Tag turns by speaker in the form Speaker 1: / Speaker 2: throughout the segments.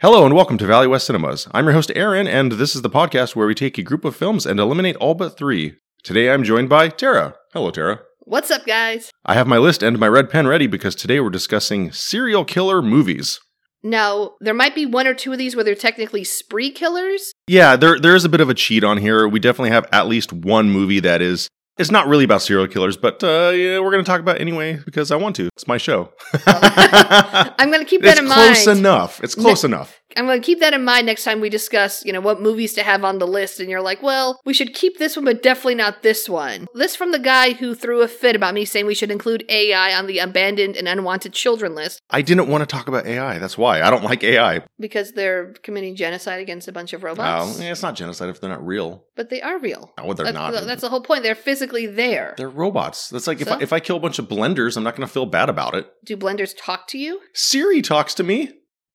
Speaker 1: Hello and welcome to Valley West Cinemas. I'm your host Aaron, and this is the podcast where we take a group of films and eliminate all but three. Today I'm joined by Tara. Hello, Tara.
Speaker 2: What's up, guys?
Speaker 1: I have my list and my red pen ready because today we're discussing serial killer movies.
Speaker 2: Now, there might be one or two of these where they're technically spree killers.
Speaker 1: Yeah, there there is a bit of a cheat on here. We definitely have at least one movie that is it's not really about serial killers, but uh, yeah, we're going to talk about it anyway because I want to. It's my show.
Speaker 2: I'm going to keep that
Speaker 1: it's
Speaker 2: in mind.
Speaker 1: It's close enough. It's close enough.
Speaker 2: I'm going to keep that in mind next time we discuss, you know, what movies to have on the list. And you're like, well, we should keep this one, but definitely not this one. This from the guy who threw a fit about me saying we should include AI on the abandoned and unwanted children list
Speaker 1: I didn't want to talk about AI. That's why I don't like AI.
Speaker 2: because they're committing genocide against a bunch of
Speaker 1: Oh,
Speaker 2: robots.
Speaker 1: yeah, it's not genocide if they're not real.
Speaker 2: But they are real.
Speaker 1: No, they're
Speaker 2: That-
Speaker 1: not.
Speaker 2: That's the whole point. They're physically there.
Speaker 1: They're robots. That's like if, I, if I kill a bunch of blenders, I'm not going to feel bad about it.
Speaker 2: Do blenders talk to you?
Speaker 1: Siri talks to me.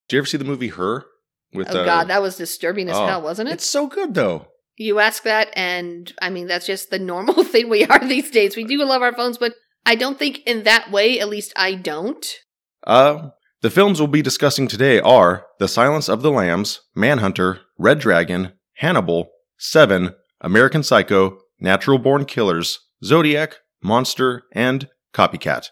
Speaker 1: Do you ever see the movie Her? With
Speaker 2: Oh,
Speaker 1: uh,
Speaker 2: God, that was disturbing as
Speaker 1: oh,
Speaker 2: hell, wasn't it?
Speaker 1: It's so good though.
Speaker 2: You ask that, and I mean, that's just the normal thing we are these days. We do love our phones, but I don't think in that way, at least I don't.
Speaker 1: Uh, the films we'll be discussing today are The Silence of the Lambs, Manhunter, Red Dragon, Hannibal, Seven, American Psycho, Natural Born Killers, Zodiac, Monster, and Copycat.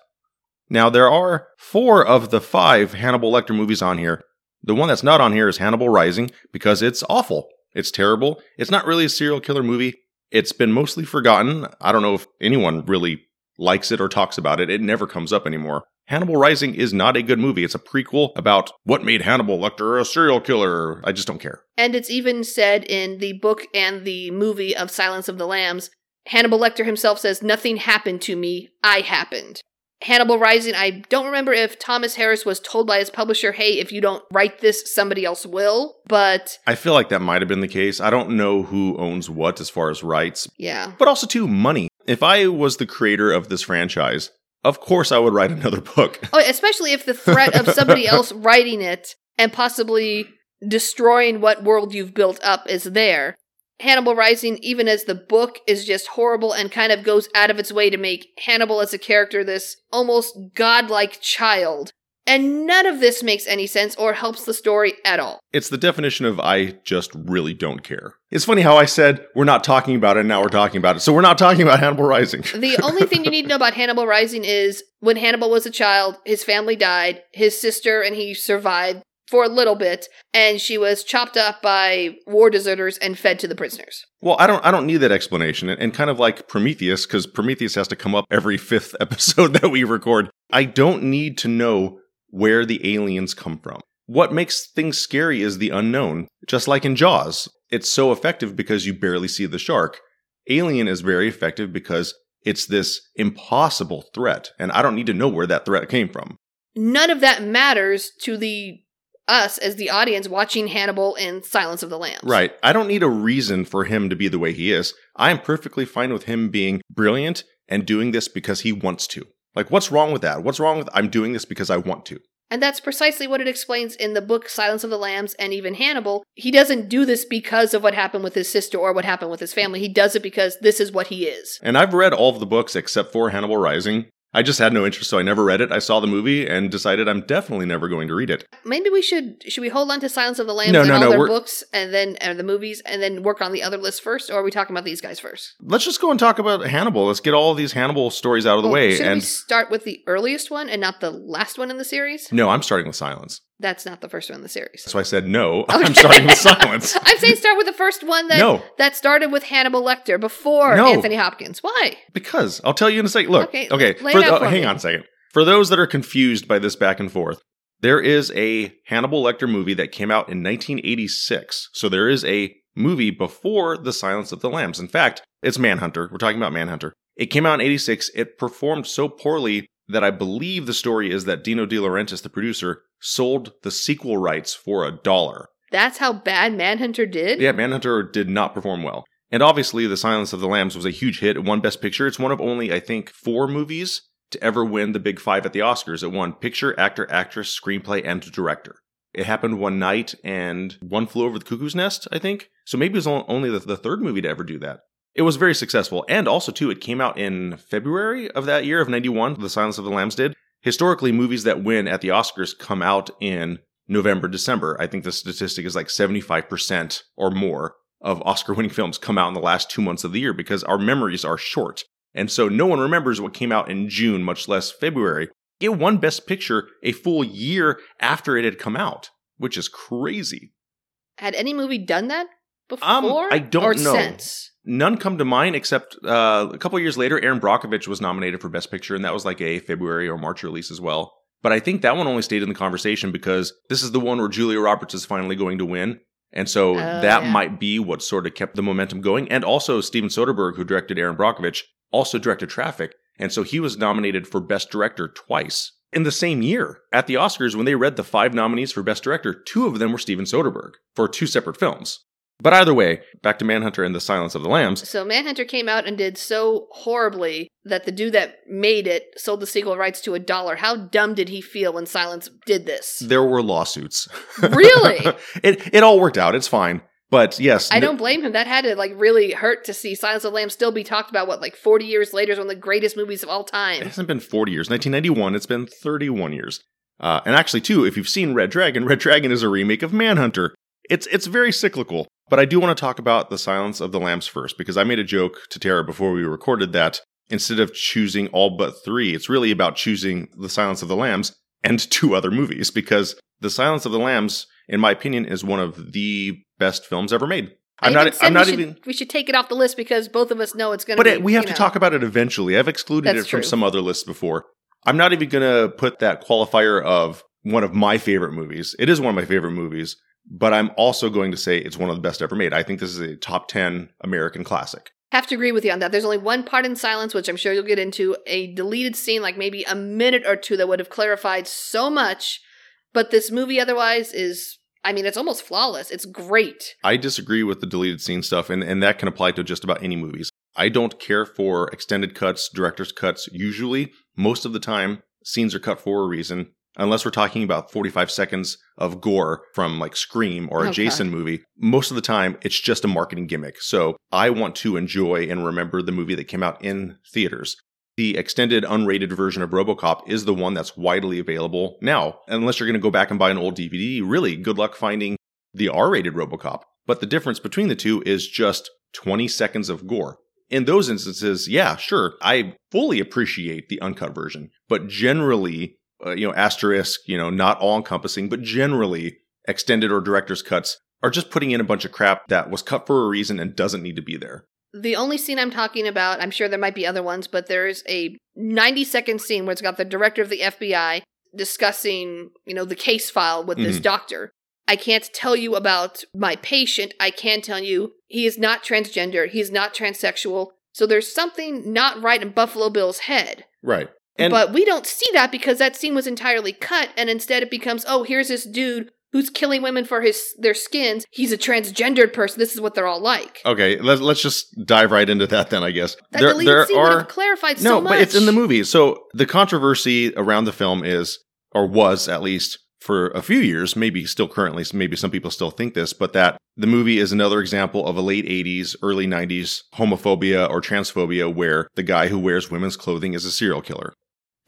Speaker 1: Now, there are four of the five Hannibal Lecter movies on here. The one that's not on here is Hannibal Rising because it's awful. It's terrible. It's not really a serial killer movie. It's been mostly forgotten. I don't know if anyone really likes it or talks about it. It never comes up anymore. Hannibal Rising is not a good movie. It's a prequel about what made Hannibal Lecter a serial killer. I just don't care.
Speaker 2: And it's even said in the book and the movie of Silence of the Lambs, Hannibal Lecter himself says, Nothing happened to me, I happened. Hannibal Rising, I don't remember if Thomas Harris was told by his publisher, hey, if you don't write this, somebody else will. But
Speaker 1: I feel like that might have been the case. I don't know who owns what as far as rights,
Speaker 2: yeah.
Speaker 1: but also too money. If I was the creator of this franchise, of course I would write another book.
Speaker 2: Oh, especially if the threat of somebody else writing it and possibly destroying what world you've built up is there. Hannibal Rising, even as the book, is just horrible and kind of goes out of its way to make Hannibal as a character this almost godlike child. And none of this makes any sense or helps the story at all.
Speaker 1: It's the definition of I just really don't care. It's funny how I said we're not talking about it and now we're talking about it. So we're not talking about Hannibal Rising.
Speaker 2: The only thing you need to know about Hannibal Rising is when Hannibal was a child, his family died, his sister and he survived for a little bit, and she was chopped up by war deserters and fed to the prisoners.
Speaker 1: Well, I don't I don't need that explanation. And, and kind of like Prometheus, because Prometheus has to come up every fifth episode that we record. I don't need to know where the aliens come from. What makes things scary is the unknown. Just like in Jaws, it's so effective because you barely see the shark. Alien is very effective because it's this impossible threat, and I don't need to know where that threat came from.
Speaker 2: None of that matters to the us as the audience watching Hannibal and Silence of the Lambs.
Speaker 1: Right. I don't need a reason for him to be the way he is. I am perfectly fine with him being brilliant and doing this because he wants to. Like, what's wrong with that? What's wrong with I'm doing this because I want to?
Speaker 2: And that's precisely what it explains in the book Silence of the Lambs and even Hannibal. He doesn't do this because of what happened with his sister or what happened with his family. He does it because this is what he is.
Speaker 1: And I've read all of the books except for Hannibal Rising. I just had no interest, so I never read it. I saw the movie and decided I'm definitely never going to read it.
Speaker 2: Maybe we should should we hold on to Silence of the Lambs
Speaker 1: No,
Speaker 2: and
Speaker 1: no,
Speaker 2: all
Speaker 1: no,
Speaker 2: their books and then and the movies and then work on the other list first, or are we talking about these guys first?
Speaker 1: Let's just go and talk about Hannibal. Let's get all of these Hannibal stories out of the
Speaker 2: Well,
Speaker 1: way.
Speaker 2: Should we
Speaker 1: And
Speaker 2: start with the earliest one and not the last one in the series?
Speaker 1: no, I'm starting with silence.
Speaker 2: That's not the first one in the series.
Speaker 1: So I said no. I'm starting with silence.
Speaker 2: I'm saying start with the first one that
Speaker 1: No.
Speaker 2: that started with Hannibal Lecter before
Speaker 1: No.
Speaker 2: Anthony Hopkins. Why?
Speaker 1: Because I'll tell you in a second. Look,
Speaker 2: Okay,
Speaker 1: okay,
Speaker 2: lay
Speaker 1: for
Speaker 2: it
Speaker 1: the-
Speaker 2: for
Speaker 1: hang
Speaker 2: me.
Speaker 1: on a second. For those that are confused by this back and forth, there is a Hannibal Lecter movie that came out in 1986. So there is a movie before The Silence of the Lambs. In fact, it's Manhunter. We're talking about Manhunter. It came out in 86. It performed so poorly that I believe the story is that Dino De Laurentiis, the producer, sold the sequel rights for a dollar.
Speaker 2: That's how bad Manhunter did?
Speaker 1: Yeah, Manhunter did not perform well. And obviously, The Silence of the Lambs was a huge hit. It won Best Picture. It's one of only, I think, four movies to ever win the Big Five at the Oscars. It won Picture, Actor, Actress, Screenplay, and Director. It happened one night, and One Flew Over the Cuckoo's Nest, I think. So maybe it was only the, the third movie to ever do that. It was very successful. And also, too, it came out in February of that year of 91, The Silence of the Lambs did. Historically, movies that win at the Oscars come out in November, December. I think the statistic is like 75% or more of Oscar winning films come out in the last two months of the year because our memories are short. And so no one remembers what came out in June, much less February. It won Best Picture a full year after it had come out, which is crazy.
Speaker 2: Had any movie done that before?
Speaker 1: Um, I don't
Speaker 2: or
Speaker 1: know.
Speaker 2: Since?
Speaker 1: None come to mind except uh, a couple years later, Erin Brockovich was nominated for Best Picture, and that was like a February or March release as well. But I think that one only stayed in the conversation because this is the one where Julia Roberts is finally going to win. And so
Speaker 2: Oh,
Speaker 1: that
Speaker 2: yeah.
Speaker 1: might be what sort of kept the momentum going. And also, Steven Soderbergh, who directed Erin Brockovich, also directed Traffic. And so he was nominated for Best Director twice in the same year. At the Oscars, when they read the five nominees for Best Director, two of them were Steven Soderbergh for two separate films. But either way, back to Manhunter and the Silence of the Lambs.
Speaker 2: So Manhunter came out and did so horribly that the dude that made it sold the sequel rights to a dollar. How dumb did he feel when Silence did this?
Speaker 1: There were lawsuits.
Speaker 2: Really?
Speaker 1: it it all worked out. It's fine. But yes,
Speaker 2: I don't blame him. That had to like really hurt to see Silence of the Lambs still be talked about. What like forty years later is one of the greatest movies of all time.
Speaker 1: It hasn't been 40 years. 1991, it's been 31 years. Uh, and actually, too, if you've seen Red Dragon, Red Dragon is a remake of Manhunter. It's it's very cyclical. But I do want to talk about The Silence of the Lambs first, because I made a joke to Tara before we recorded that instead of choosing all but three, it's really about choosing The Silence of the Lambs and two other movies, because The Silence of the Lambs, in my opinion, is one of the best films ever made. I'm not.
Speaker 2: even
Speaker 1: I'm not
Speaker 2: we should,
Speaker 1: even.
Speaker 2: We should take it off the list because both of us know it's going to.
Speaker 1: But
Speaker 2: be,
Speaker 1: it, we have to
Speaker 2: know.
Speaker 1: talk about it eventually. I've excluded
Speaker 2: That's
Speaker 1: it from
Speaker 2: true.
Speaker 1: some other lists before. I'm not even going to put that qualifier of one of my favorite movies. It is one of my favorite movies, but I'm also going to say it's one of the best ever made. I think this is a top 10 American classic.
Speaker 2: Have to agree with you on that. There's only one part in silence, which I'm sure you'll get into, a deleted scene, like maybe a minute or two, that would have clarified so much. But this movie, otherwise, is, I mean, it's almost flawless. It's great.
Speaker 1: I disagree with the deleted scene stuff, and, and that can apply to just about any movies. I don't care for extended cuts, director's cuts. Usually, most of the time, scenes are cut for a reason. Unless we're talking about 45 seconds of gore from like Scream or a
Speaker 2: Oh,
Speaker 1: Jason movie, most of the time it's just a marketing gimmick. So I want to enjoy and remember the movie that came out in theaters. The extended unrated version of Robocop is the one that's widely available now. Unless you're going to go back and buy an old DVD, really good luck finding the R rated Robocop. But the difference between the two is just 20 seconds of gore. In those instances, yeah, sure, I fully appreciate the uncut version. But generally, uh, you know, asterisk, you know, not all encompassing, but generally, extended or director's cuts are just putting in a bunch of crap that was cut for a reason and doesn't need to be there.
Speaker 2: The only scene I'm talking about, I'm sure there might be other ones, but there's a 90 second scene where it's got the director of the FBI discussing, you know, the case file with this
Speaker 1: Mhm.
Speaker 2: doctor. I can't tell you about my patient. I can tell you he is not transgender. He's not transsexual. So there's something not right in Buffalo Bill's head.
Speaker 1: Right. And
Speaker 2: but we don't see that because that scene was entirely cut, and instead it becomes, oh, here's this dude who's killing women for his their skins. He's a transgendered person. This is what they're all like.
Speaker 1: okay, let's let's just dive right into that then, I guess.
Speaker 2: That deleted scene would have clarified
Speaker 1: no,
Speaker 2: so much.
Speaker 1: but it's in the movie. So the controversy around the film is, or was at least for a few years, maybe still currently, maybe some people still think this, but that the movie is another example of a late 80s, early 90s homophobia or transphobia where the guy who wears women's clothing is a serial killer.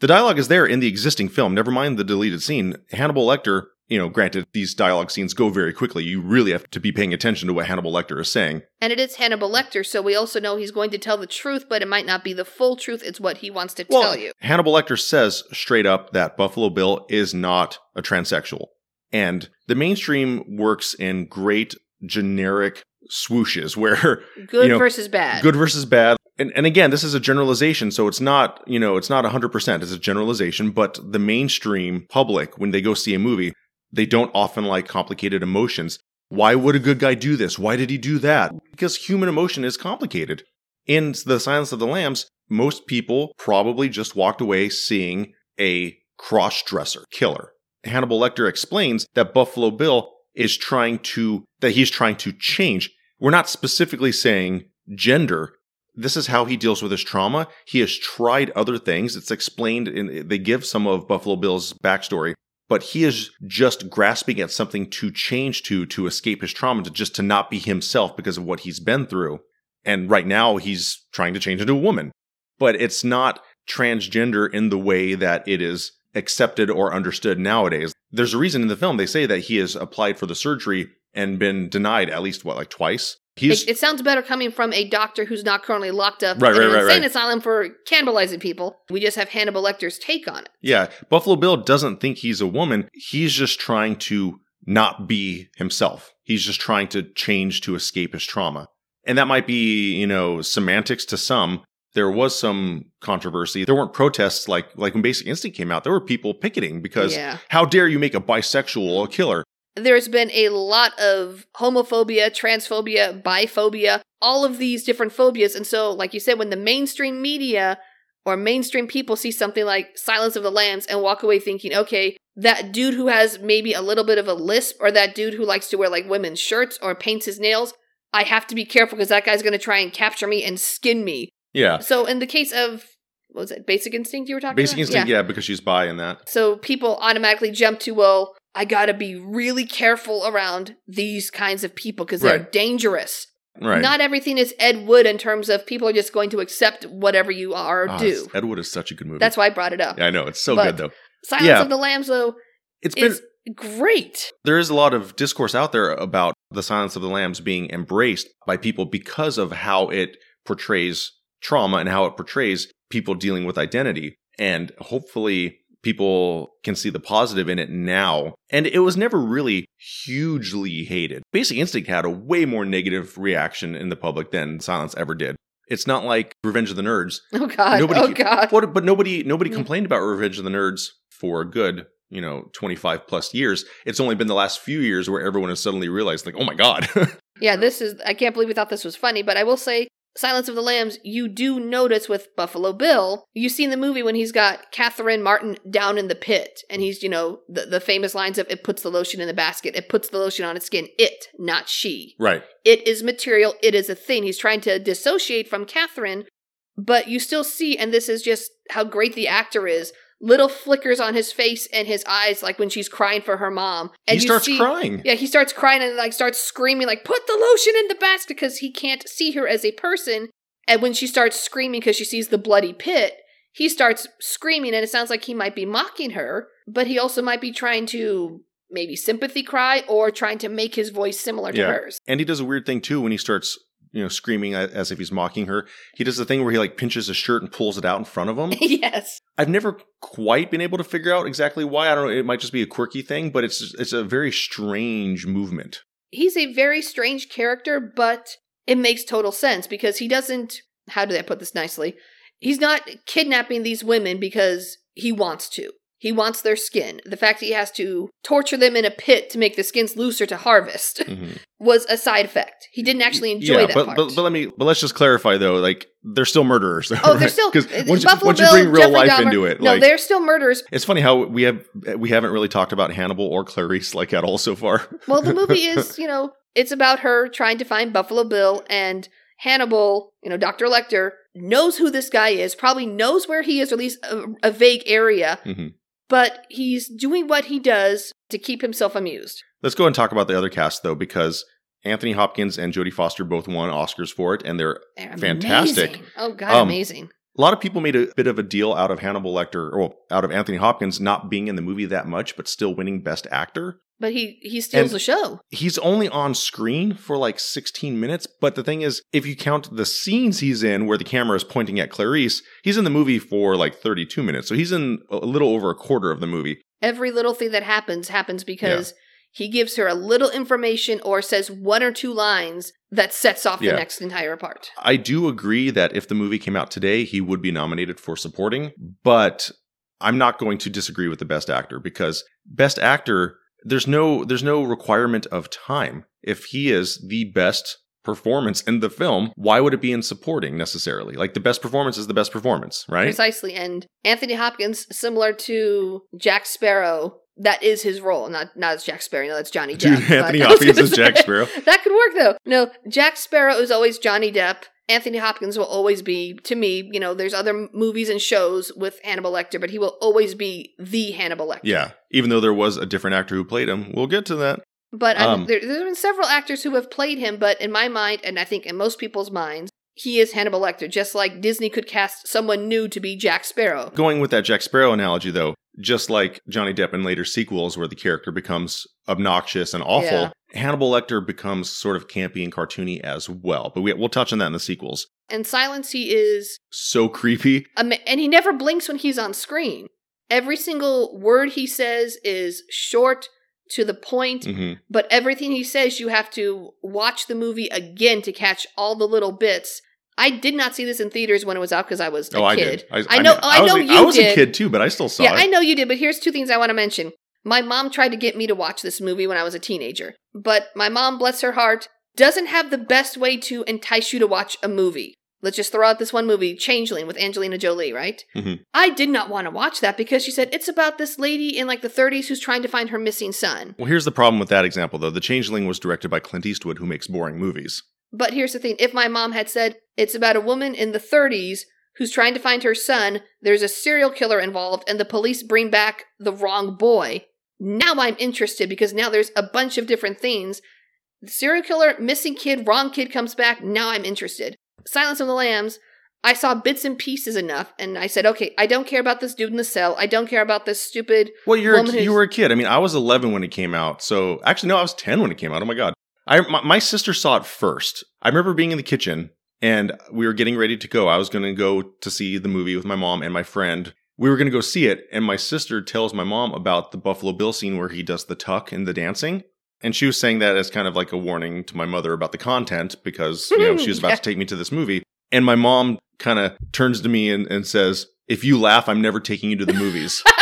Speaker 1: The dialogue is there in the existing film, never mind the deleted scene. Hannibal Lecter, you know, granted, these dialogue scenes go very quickly. You really have to be paying attention to what Hannibal Lecter is saying.
Speaker 2: And it is Hannibal Lecter, so we also know he's going to tell the truth, but it might not be the full truth. It's what he wants to tell you.
Speaker 1: Hannibal Lecter says straight up that Buffalo Bill is not a transsexual. And the mainstream works in great generic swooshes where
Speaker 2: Good
Speaker 1: you know,
Speaker 2: versus bad.
Speaker 1: good versus bad. And, and again, this is a generalization, so it's not, you know, it's not 100%, it's a generalization, but the mainstream public, when they go see a movie, they don't often like complicated emotions. Why would a good guy do this? Why did he do that? Because human emotion is complicated. In The Silence of the Lambs, most people probably just walked away seeing a cross dresser killer. Hannibal Lecter explains that Buffalo Bill is trying to, that he's trying to change. We're not specifically saying gender. This is how he deals with his trauma. He has tried other things. It's explained in, they give some of Buffalo Bill's backstory, but he is just grasping at something to change to, to escape his trauma, to just to not be himself because of what he's been through. And right now he's trying to change into a woman, but it's not transgender in the way that it is accepted or understood nowadays. There's a reason in the film they say that he has applied for the surgery and been denied at least what like twice. He's
Speaker 2: It, it sounds better coming from a doctor who's not currently locked up
Speaker 1: Right,
Speaker 2: in
Speaker 1: right,
Speaker 2: an
Speaker 1: right,
Speaker 2: insane
Speaker 1: right.
Speaker 2: asylum for cannibalizing people. We just have Hannibal Lecter's take on it.
Speaker 1: yeah, Buffalo Bill doesn't think he's a woman. He's just trying to not be himself. He's just trying to change to escape his trauma. And that might be, you know, semantics to some. There was some controversy. There weren't protests like like when Basic Instinct came out. There were people picketing because
Speaker 2: Yeah.
Speaker 1: how dare you make a bisexual a killer?
Speaker 2: There's been a lot of homophobia, transphobia, biphobia, all of these different phobias. And so, like you said, when the mainstream media or mainstream people see something like Silence of the Lambs and walk away thinking, okay, that dude who has maybe a little bit of a lisp or that dude who likes to wear like women's shirts or paints his nails, I have to be careful because that guy's going to try and capture me and skin me.
Speaker 1: Yeah.
Speaker 2: So, in the case of, what was it, Basic Instinct you were talking
Speaker 1: Basic
Speaker 2: about?
Speaker 1: Instinct, yeah. because she's bi in that.
Speaker 2: So people automatically jump to, well, I gotta be really careful around these kinds of people because they're
Speaker 1: Right.
Speaker 2: dangerous.
Speaker 1: Right.
Speaker 2: Not everything is Ed Wood in terms of people are just going to accept whatever you are or
Speaker 1: Ah,
Speaker 2: do.
Speaker 1: Ed Wood is such a good movie.
Speaker 2: That's why I brought it up.
Speaker 1: yeah, I know. It's so
Speaker 2: But-
Speaker 1: good though.
Speaker 2: Silence
Speaker 1: yeah.
Speaker 2: of the Lambs, though,
Speaker 1: It's been
Speaker 2: is great.
Speaker 1: there is a lot of discourse out there about the Silence of the Lambs being embraced by people because of how it portrays trauma and how it portrays people dealing with identity. And hopefully people can see the positive in it now. And it was never really hugely hated. Basic Instinct had a way more negative reaction in the public than Silence ever did. It's not like Revenge of the Nerds.
Speaker 2: Oh God!
Speaker 1: Nobody
Speaker 2: oh God!
Speaker 1: What, but nobody nobody
Speaker 2: Yeah.
Speaker 1: complained about Revenge of the Nerds for a good, you know, 25 plus years. It's only been the last few years where everyone has suddenly realized like, "Oh my god."
Speaker 2: Yeah, this is. I can't believe we thought this was funny, but I will say, Silence of the Lambs. You do notice with Buffalo Bill. You see in the movie when he's got Catherine Martin down in the pit, and he's you know the the famous lines of "It puts the lotion in the basket. It puts the lotion on its skin. It, not she.
Speaker 1: right.
Speaker 2: It is material. It is a thing." He's trying to dissociate from Catherine, but you still see, and this is just how great the actor is. Little flickers on his face and his eyes, like when she's crying for her mom. And
Speaker 1: he
Speaker 2: you
Speaker 1: starts
Speaker 2: see-
Speaker 1: crying.
Speaker 2: yeah, he starts crying and like starts screaming, like, put the lotion in the basket because he can't see her as a person. And when she starts screaming because she sees the bloody pit, he starts screaming and it sounds like he might be mocking her, but he also might be trying to maybe sympathy cry or trying to make his voice similar to
Speaker 1: Yeah.
Speaker 2: hers.
Speaker 1: And he does a weird thing too when he starts, you know, screaming as if he's mocking her. He does the thing where he like pinches his shirt and pulls it out in front of him.
Speaker 2: yes.
Speaker 1: I've never quite been able to figure out exactly why. I don't know. It might just be a quirky thing, but it's it's a very strange movement.
Speaker 2: He's a very strange character, but it makes total sense because he doesn't. How do I put this nicely? He's not kidnapping these women because he wants to. He wants their skin. The fact that he has to torture them in a pit to make the skins looser to harvest
Speaker 1: Mhm.
Speaker 2: was a side effect. He didn't actually enjoy
Speaker 1: yeah,
Speaker 2: that
Speaker 1: but,
Speaker 2: part.
Speaker 1: but but let me but let's just clarify though, like they're still murderers. Though,
Speaker 2: oh, they're still
Speaker 1: because
Speaker 2: uh,
Speaker 1: once, you-
Speaker 2: Buffalo
Speaker 1: once you bring real
Speaker 2: Jeffrey
Speaker 1: life
Speaker 2: Dahmer-
Speaker 1: into it,
Speaker 2: No,
Speaker 1: like
Speaker 2: they're still murderers.
Speaker 1: it's funny how we have we haven't really talked about Hannibal or Clarice like at all so far.
Speaker 2: Well, the movie is, you know, it's about her trying to find Buffalo Bill and Hannibal, you know, Dr. Lecter knows who this guy is, probably knows where he is, or at least a, a vague area,
Speaker 1: Mhm.
Speaker 2: But he's doing what he does to keep himself amused.
Speaker 1: Let's go and talk about the other cast though, because Anthony Hopkins and Jodie Foster both won Oscars for it, and they're
Speaker 2: They're
Speaker 1: Fantastic.
Speaker 2: amazing. Oh God,
Speaker 1: Um,
Speaker 2: amazing.
Speaker 1: a lot of people made a bit of a deal out of Hannibal Lecter, or well, out of Anthony Hopkins not being in the movie that much, but still winning Best Actor.
Speaker 2: But he he steals
Speaker 1: and-
Speaker 2: the show.
Speaker 1: He's only on screen for like 16 minutes, but the thing is, if you count the scenes he's in where the camera is pointing at Clarice, he's in the movie for like 32 minutes. So he's in a little over a quarter of the movie.
Speaker 2: Every little thing that happens happens because he gives her a little information or says one or two lines that sets off
Speaker 1: Yeah.
Speaker 2: the next entire part.
Speaker 1: I do agree that if the movie came out today, he would be nominated for supporting, but I'm not going to disagree with the best actor because best actor there's no there's no requirement of time. If he is the best performance in the film, why would it be in supporting necessarily? Like the best performance is the best performance, right?
Speaker 2: Precisely. And Anthony Hopkins, similar to Jack Sparrow, that is his role. Not not as Jack Sparrow, no, that's Johnny
Speaker 1: Dude, Anthony
Speaker 2: but I was
Speaker 1: Hopkins is Jack Sparrow.
Speaker 2: That could work though. No, Jack Sparrow is always Johnny Depp. Anthony Hopkins will always be, to me, you know, there's other movies and shows with Hannibal Lecter, but he will always be the Hannibal Lecter.
Speaker 1: Yeah, even though there was a different actor who played him. We'll get to that.
Speaker 2: But
Speaker 1: Um,
Speaker 2: there, there's been several actors who have played him, but in my mind, and I think in most people's minds, he is Hannibal Lecter, just like Disney could cast someone new to be Jack Sparrow.
Speaker 1: Going with that Jack Sparrow analogy, though, just like Johnny Depp in later sequels where the character becomes obnoxious and awful,
Speaker 2: Yeah.
Speaker 1: Hannibal Lecter becomes sort of campy and cartoony as well. But we, we'll touch on that in the sequels.
Speaker 2: And Silence, he is,
Speaker 1: So creepy.
Speaker 2: and he never blinks when he's on screen. Every single word he says is short, to the point,
Speaker 1: hmm
Speaker 2: but everything he says, you have to watch the movie again to catch all the little bits. I did not see this in theaters when it was out because I was a
Speaker 1: Oh, I
Speaker 2: kid.
Speaker 1: did.
Speaker 2: I know-
Speaker 1: mean,
Speaker 2: I
Speaker 1: was
Speaker 2: know
Speaker 1: a-
Speaker 2: you
Speaker 1: I was
Speaker 2: did.
Speaker 1: a kid too, but I still saw it.
Speaker 2: Yeah,
Speaker 1: it.
Speaker 2: I know you did, but here's two things I want to mention. My mom tried to get me to watch this movie when I was a teenager, but my mom, bless her heart, doesn't have the best way to entice you to watch a movie. Let's just throw out this one movie, Changeling, with Angelina Jolie, right?
Speaker 1: Mhm.
Speaker 2: I did not want to watch that because she said it's about this lady in like the 30s who's trying to find her missing son.
Speaker 1: Well, here's the problem with that example, though. The Changeling was directed by Clint Eastwood, who makes boring movies.
Speaker 2: But here's the thing if my mom had said it's about a woman in the 30s who's trying to find her son, there's a serial killer involved, and the police bring back the wrong boy, now I'm interested because now there's a bunch of different things. The serial killer, missing kid, wrong kid comes back, now I'm interested. Silence of the Lambs, I saw bits and pieces enough, and I said, okay, I don't care about this dude in the cell. I don't care about this stupid.
Speaker 1: Well, you're a, you were a kid. I mean, I was 11 when it came out. So actually, no, I was 10 when it came out. Oh my god! I my, my sister saw it first. I remember being in the kitchen and we were getting ready to go. I was going to go to see the movie with my mom and my friend. We were going to go see it, and my sister tells my mom about the Buffalo Bill scene where he does the tuck and the dancing. And she was saying that as kind of like a warning to my mother about the content because you know she was about
Speaker 2: Yeah.
Speaker 1: to take me to this movie. And my mom kind of turns to me and, and says, "If you laugh, I'm never taking you to the movies."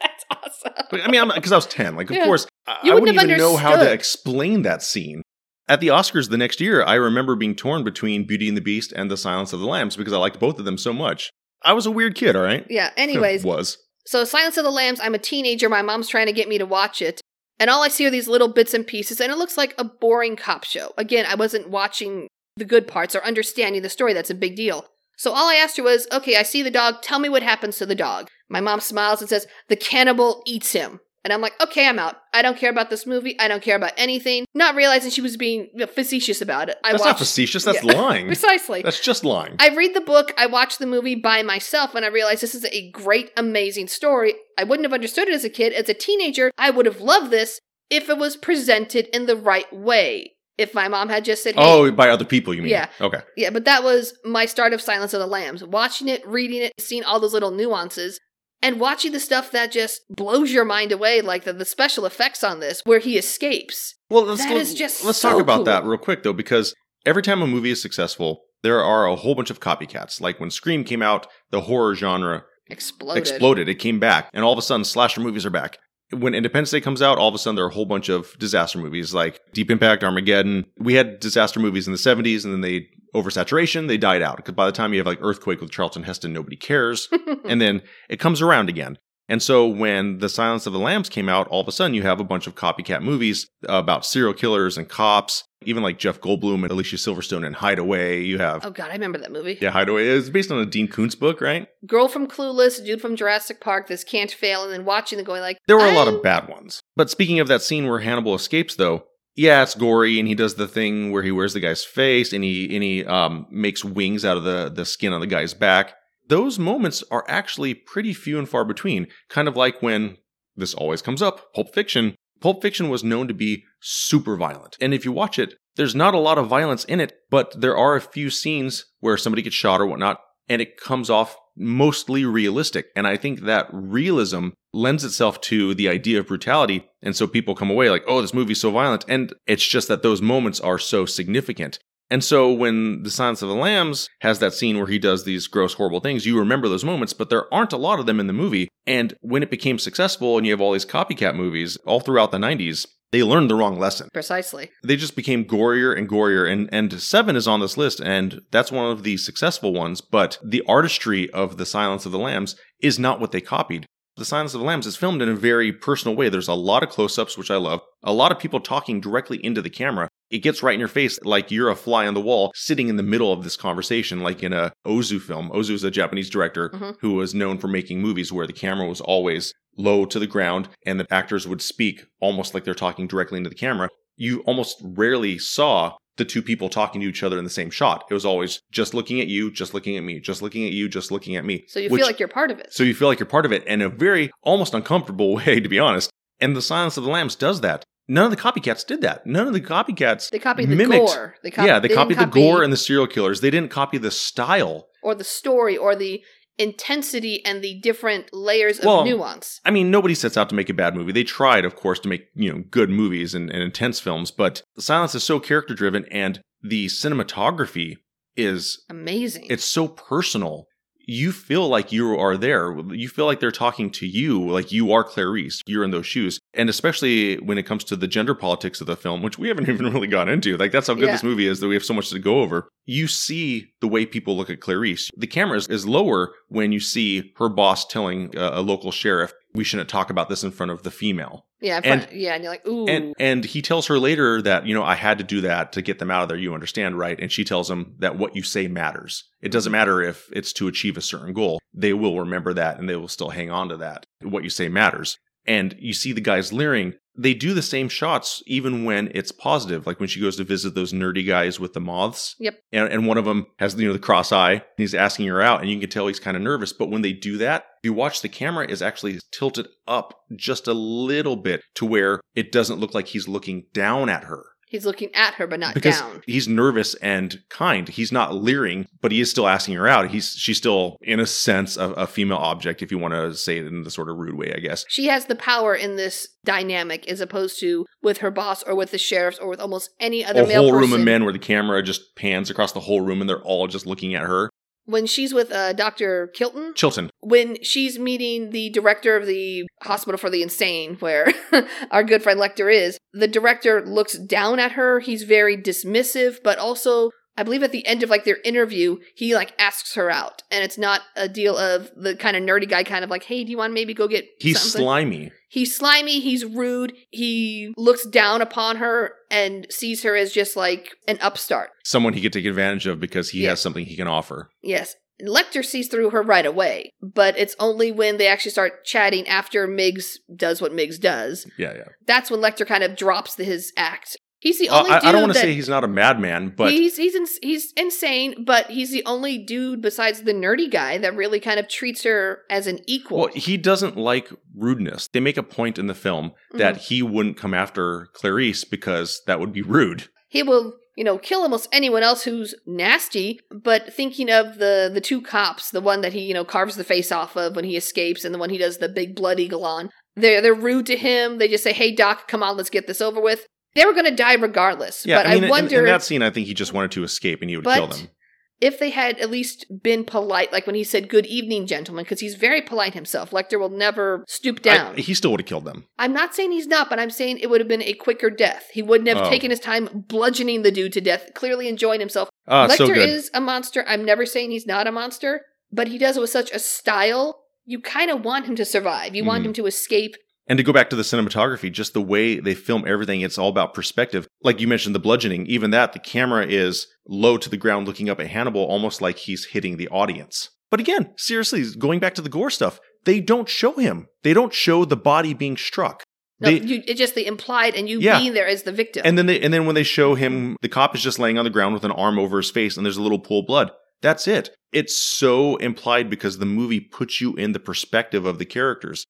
Speaker 2: That's awesome.
Speaker 1: But, I mean, because I was 10. Like, of
Speaker 2: Yeah.
Speaker 1: course, I,
Speaker 2: You
Speaker 1: I
Speaker 2: wouldn't
Speaker 1: wouldn't even know how to explain that scene. At the Oscars the next year, I remember being torn between Beauty and the Beast and The Silence of the Lambs because I liked both of them so much. I was a weird kid, all right?
Speaker 2: Yeah, anyways,
Speaker 1: was.
Speaker 2: So, Silence of the Lambs, I'm a teenager. My mom's trying to get me to watch it. And all I see are these little bits and pieces, and it looks like a boring cop show. Again, I wasn't watching the good parts or understanding the story. That's a big deal. So, all I asked her was, okay, I see the dog. Tell me what happens to the dog. My mom smiles and says, the cannibal eats him. And I'm like, okay, I'm out. I don't care about this movie. I don't care about anything. Not realizing she was being facetious about it. I
Speaker 1: That's not facetious, that's
Speaker 2: Yeah.
Speaker 1: lying.
Speaker 2: Precisely.
Speaker 1: That's just lying.
Speaker 2: I read the book, I watch the movie by myself, and I realize this is a great, amazing story. I wouldn't have understood it as a kid. As a teenager, I would have loved this if it was presented in the right way. If my mom had just said, hey,
Speaker 1: oh, by other people, you mean?
Speaker 2: Yeah.
Speaker 1: Okay.
Speaker 2: yeah, but that was my start of Silence of the Lambs. Watching it, reading it, seeing all those little nuances, and watching the stuff that just blows your mind away, like the, the special effects on this, where he escapes.
Speaker 1: Well, let's,
Speaker 2: That
Speaker 1: let's,
Speaker 2: is just
Speaker 1: let's
Speaker 2: so
Speaker 1: talk about
Speaker 2: cool.
Speaker 1: that real quick, though, because every time a movie is successful, there are a whole bunch of copycats. Like when Scream came out, the horror genre
Speaker 2: Exploded.
Speaker 1: exploded. It came back, and all of a sudden, slasher movies are back. When Independence Day comes out, all of a sudden there are a whole bunch of disaster movies like Deep Impact, Armageddon. We had disaster movies in the 70s, and then they oversaturation, they died out. Because by the time you have like Earthquake with Charlton Heston, nobody cares. and then it comes around again. And so when The Silence of the Lambs came out, all of a sudden you have a bunch of copycat movies about serial killers and cops, even like Jeff Goldblum and Alicia Silverstone in Hideaway. You have
Speaker 2: oh, God, I remember that movie.
Speaker 1: yeah, Hideaway is based on a Dean Koontz book, right?
Speaker 2: girl from Clueless, dude from Jurassic Park, this can't fail, and then watching and going like,
Speaker 1: There were a lot of bad ones. But speaking of that scene where Hannibal escapes, though, yeah, it's gory, and he does the thing where he wears the guy's face and he and he um, makes wings out of the the skin on the guy's back. Those moments are actually pretty few and far between. Kind of like when this always comes up, Pulp Fiction. Pulp Fiction was known to be super violent, and if you watch it, there's not a lot of violence in it, but there are a few scenes where somebody gets shot or whatnot, and it comes off mostly realistic. And I think that realism lends itself to the idea of brutality. And so people come away like, oh, this movie's so violent. And it's just that those moments are so significant. And so when The Silence of the Lambs has that scene where he does these gross, horrible things, you remember those moments, but there aren't a lot of them in the movie. And when it became successful and you have all these copycat movies all throughout the 90s, they learned the wrong lesson.
Speaker 2: Precisely.
Speaker 1: they just became gorier and gorier. And and seven is on this list and that's one of the successful ones but the artistry of the silence of the lambs is not what they copied. The silence of the lambs is filmed in a very personal way. There's a lot of close-ups which i love. A lot of people talking directly into the camera it gets right in your face like you're a fly on the wall sitting in the middle of this conversation like in a ozu film ozu is a japanese director
Speaker 2: Mhm.
Speaker 1: who was known for making movies where the camera was always low to the ground and the actors would speak almost like they're talking directly into the camera you almost rarely saw the two people talking to each other in the same shot. It was always just looking at you, just looking at me, just looking at you, just looking at me.
Speaker 2: So you
Speaker 1: Which-
Speaker 2: feel like you're part of it.
Speaker 1: so you feel like you're part of it in a very almost uncomfortable way, to be honest. And the Silence of the Lambs does that. None of the copycats did that. None of the copycats
Speaker 2: They copied the
Speaker 1: mimicked-
Speaker 2: gore. They cop-
Speaker 1: yeah, they,
Speaker 2: didn't
Speaker 1: copied the
Speaker 2: copy-
Speaker 1: gore and the serial killers. They didn't copy the style.
Speaker 2: or the story or the intensity and the different layers of
Speaker 1: Well,
Speaker 2: nuance.
Speaker 1: I mean, nobody sets out to make a bad movie. They tried, of course, to make you know good movies and, and intense films, but the silence is so character driven, and the cinematography is
Speaker 2: Amazing.
Speaker 1: it's so personal. You feel like you are there. You feel like they're talking to you, like you are Clarice. You're in those shoes. And especially when it comes to the gender politics of the film, which we haven't even really got into. Like, that's how good
Speaker 2: Yeah.
Speaker 1: this movie is that we have so much to go over. You see the way people look at Clarice. The camera is, is lower when you see her boss telling a, a local sheriff, we shouldn't talk about this in front of the female.
Speaker 2: yeah,
Speaker 1: and-
Speaker 2: yeah, and you're like, ooh,
Speaker 1: And and he tells her later that, you know, I had to do that to get them out of there. You understand, right? And she tells him that what you say matters. It doesn't matter if it's to achieve a certain goal. They will remember that and they will still hang on to that. What you say matters. And you see the guys leering. They do the same shots even when it's positive, like when she goes to visit those nerdy guys with the moths.
Speaker 2: Yep.
Speaker 1: And, and one of them has, you know, the cross eye. And he's asking her out, and you can tell he's kind of nervous. But when they do that, you watch the camera is actually tilted up just a little bit to where it doesn't look like he's looking down at her
Speaker 2: he's looking at her but not
Speaker 1: because
Speaker 2: down.
Speaker 1: he's nervous and kind. He's not leering, but he is still asking her out. He's she's still in a sense a, a female object, if you want to say it in the sort of rude way, I guess.
Speaker 2: She has the power in this dynamic as opposed to with her boss or with the sheriffs or with almost any other
Speaker 1: A
Speaker 2: male
Speaker 1: whole
Speaker 2: person.
Speaker 1: room of men where the camera just pans across the whole room and they're all just looking at her.
Speaker 2: When she's with uh, Dr. Kilton,
Speaker 1: Chilton,
Speaker 2: when she's meeting the director of the hospital for the insane, where our good friend Lecter is, the director looks down at her. He's very dismissive, but also, I believe at the end of like their interview, he like asks her out, and it's not a deal of the kind of nerdy guy, kind of like, "Hey, do you want to maybe go get?"
Speaker 1: he's
Speaker 2: something?
Speaker 1: slimy.
Speaker 2: He's slimy. He's rude. He looks down upon her and sees her as just like an upstart.
Speaker 1: Someone he could take advantage of because he
Speaker 2: Yeah.
Speaker 1: has something he can offer.
Speaker 2: Yes. Lecter sees through her right away, but it's only when they actually start chatting after Miggs does what Miggs does.
Speaker 1: Yeah, yeah.
Speaker 2: That's when Lecter kind of drops the, his act. He's the
Speaker 1: Uh,
Speaker 2: only
Speaker 1: I,
Speaker 2: dude
Speaker 1: I don't want to say he's not a madman, but
Speaker 2: he's he's ins- he's insane, but he's the only dude besides the nerdy guy that really kind of treats her as an equal.
Speaker 1: well, he doesn't like rudeness. They make a point in the film that
Speaker 2: Mm-hmm.
Speaker 1: he wouldn't come after Clarice because that would be rude.
Speaker 2: he will you know kill almost anyone else who's nasty but thinking of the the two cops the one that he you know carves the face off of when he escapes and the one he does the big blood eagle on they're they're rude to him they just say hey doc come on let's get this over with they were going to die regardless
Speaker 1: Yeah,
Speaker 2: but
Speaker 1: I mean,
Speaker 2: i wonder
Speaker 1: in, that scene, I think he just wanted to escape and he would kill them.
Speaker 2: if they had at least been polite like when he said good evening gentlemen because he's very polite himself lecter will never stoop down
Speaker 1: I- he still would have killed them.
Speaker 2: I'm not saying he's not, but I'm saying it would have been a quicker death. He wouldn't have
Speaker 1: Oh.
Speaker 2: taken his time bludgeoning the dude to death, clearly enjoying himself.
Speaker 1: Ah,
Speaker 2: Lecter
Speaker 1: so
Speaker 2: is a monster. I'm never saying he's not a monster, but he does it with such a style. You kind of want him to survive. You want
Speaker 1: Mhm.
Speaker 2: him to escape.
Speaker 1: And to go back to the cinematography, just the way they film everything, it's all about perspective. Like you mentioned, the bludgeoning, even that, the camera is low to the ground looking up at Hannibal, almost like he's hitting the audience. But again, seriously, going back to the gore stuff, they don't show him. They don't show the body being struck.
Speaker 2: No,
Speaker 1: They-
Speaker 2: you, it's just the implied and you
Speaker 1: Yeah.
Speaker 2: being there as the victim.
Speaker 1: And then they, and then when they show him, the cop is just laying on the ground with an arm over his face, and there's a little pool of blood. That's it. It's so implied because the movie puts you in the perspective of the characters.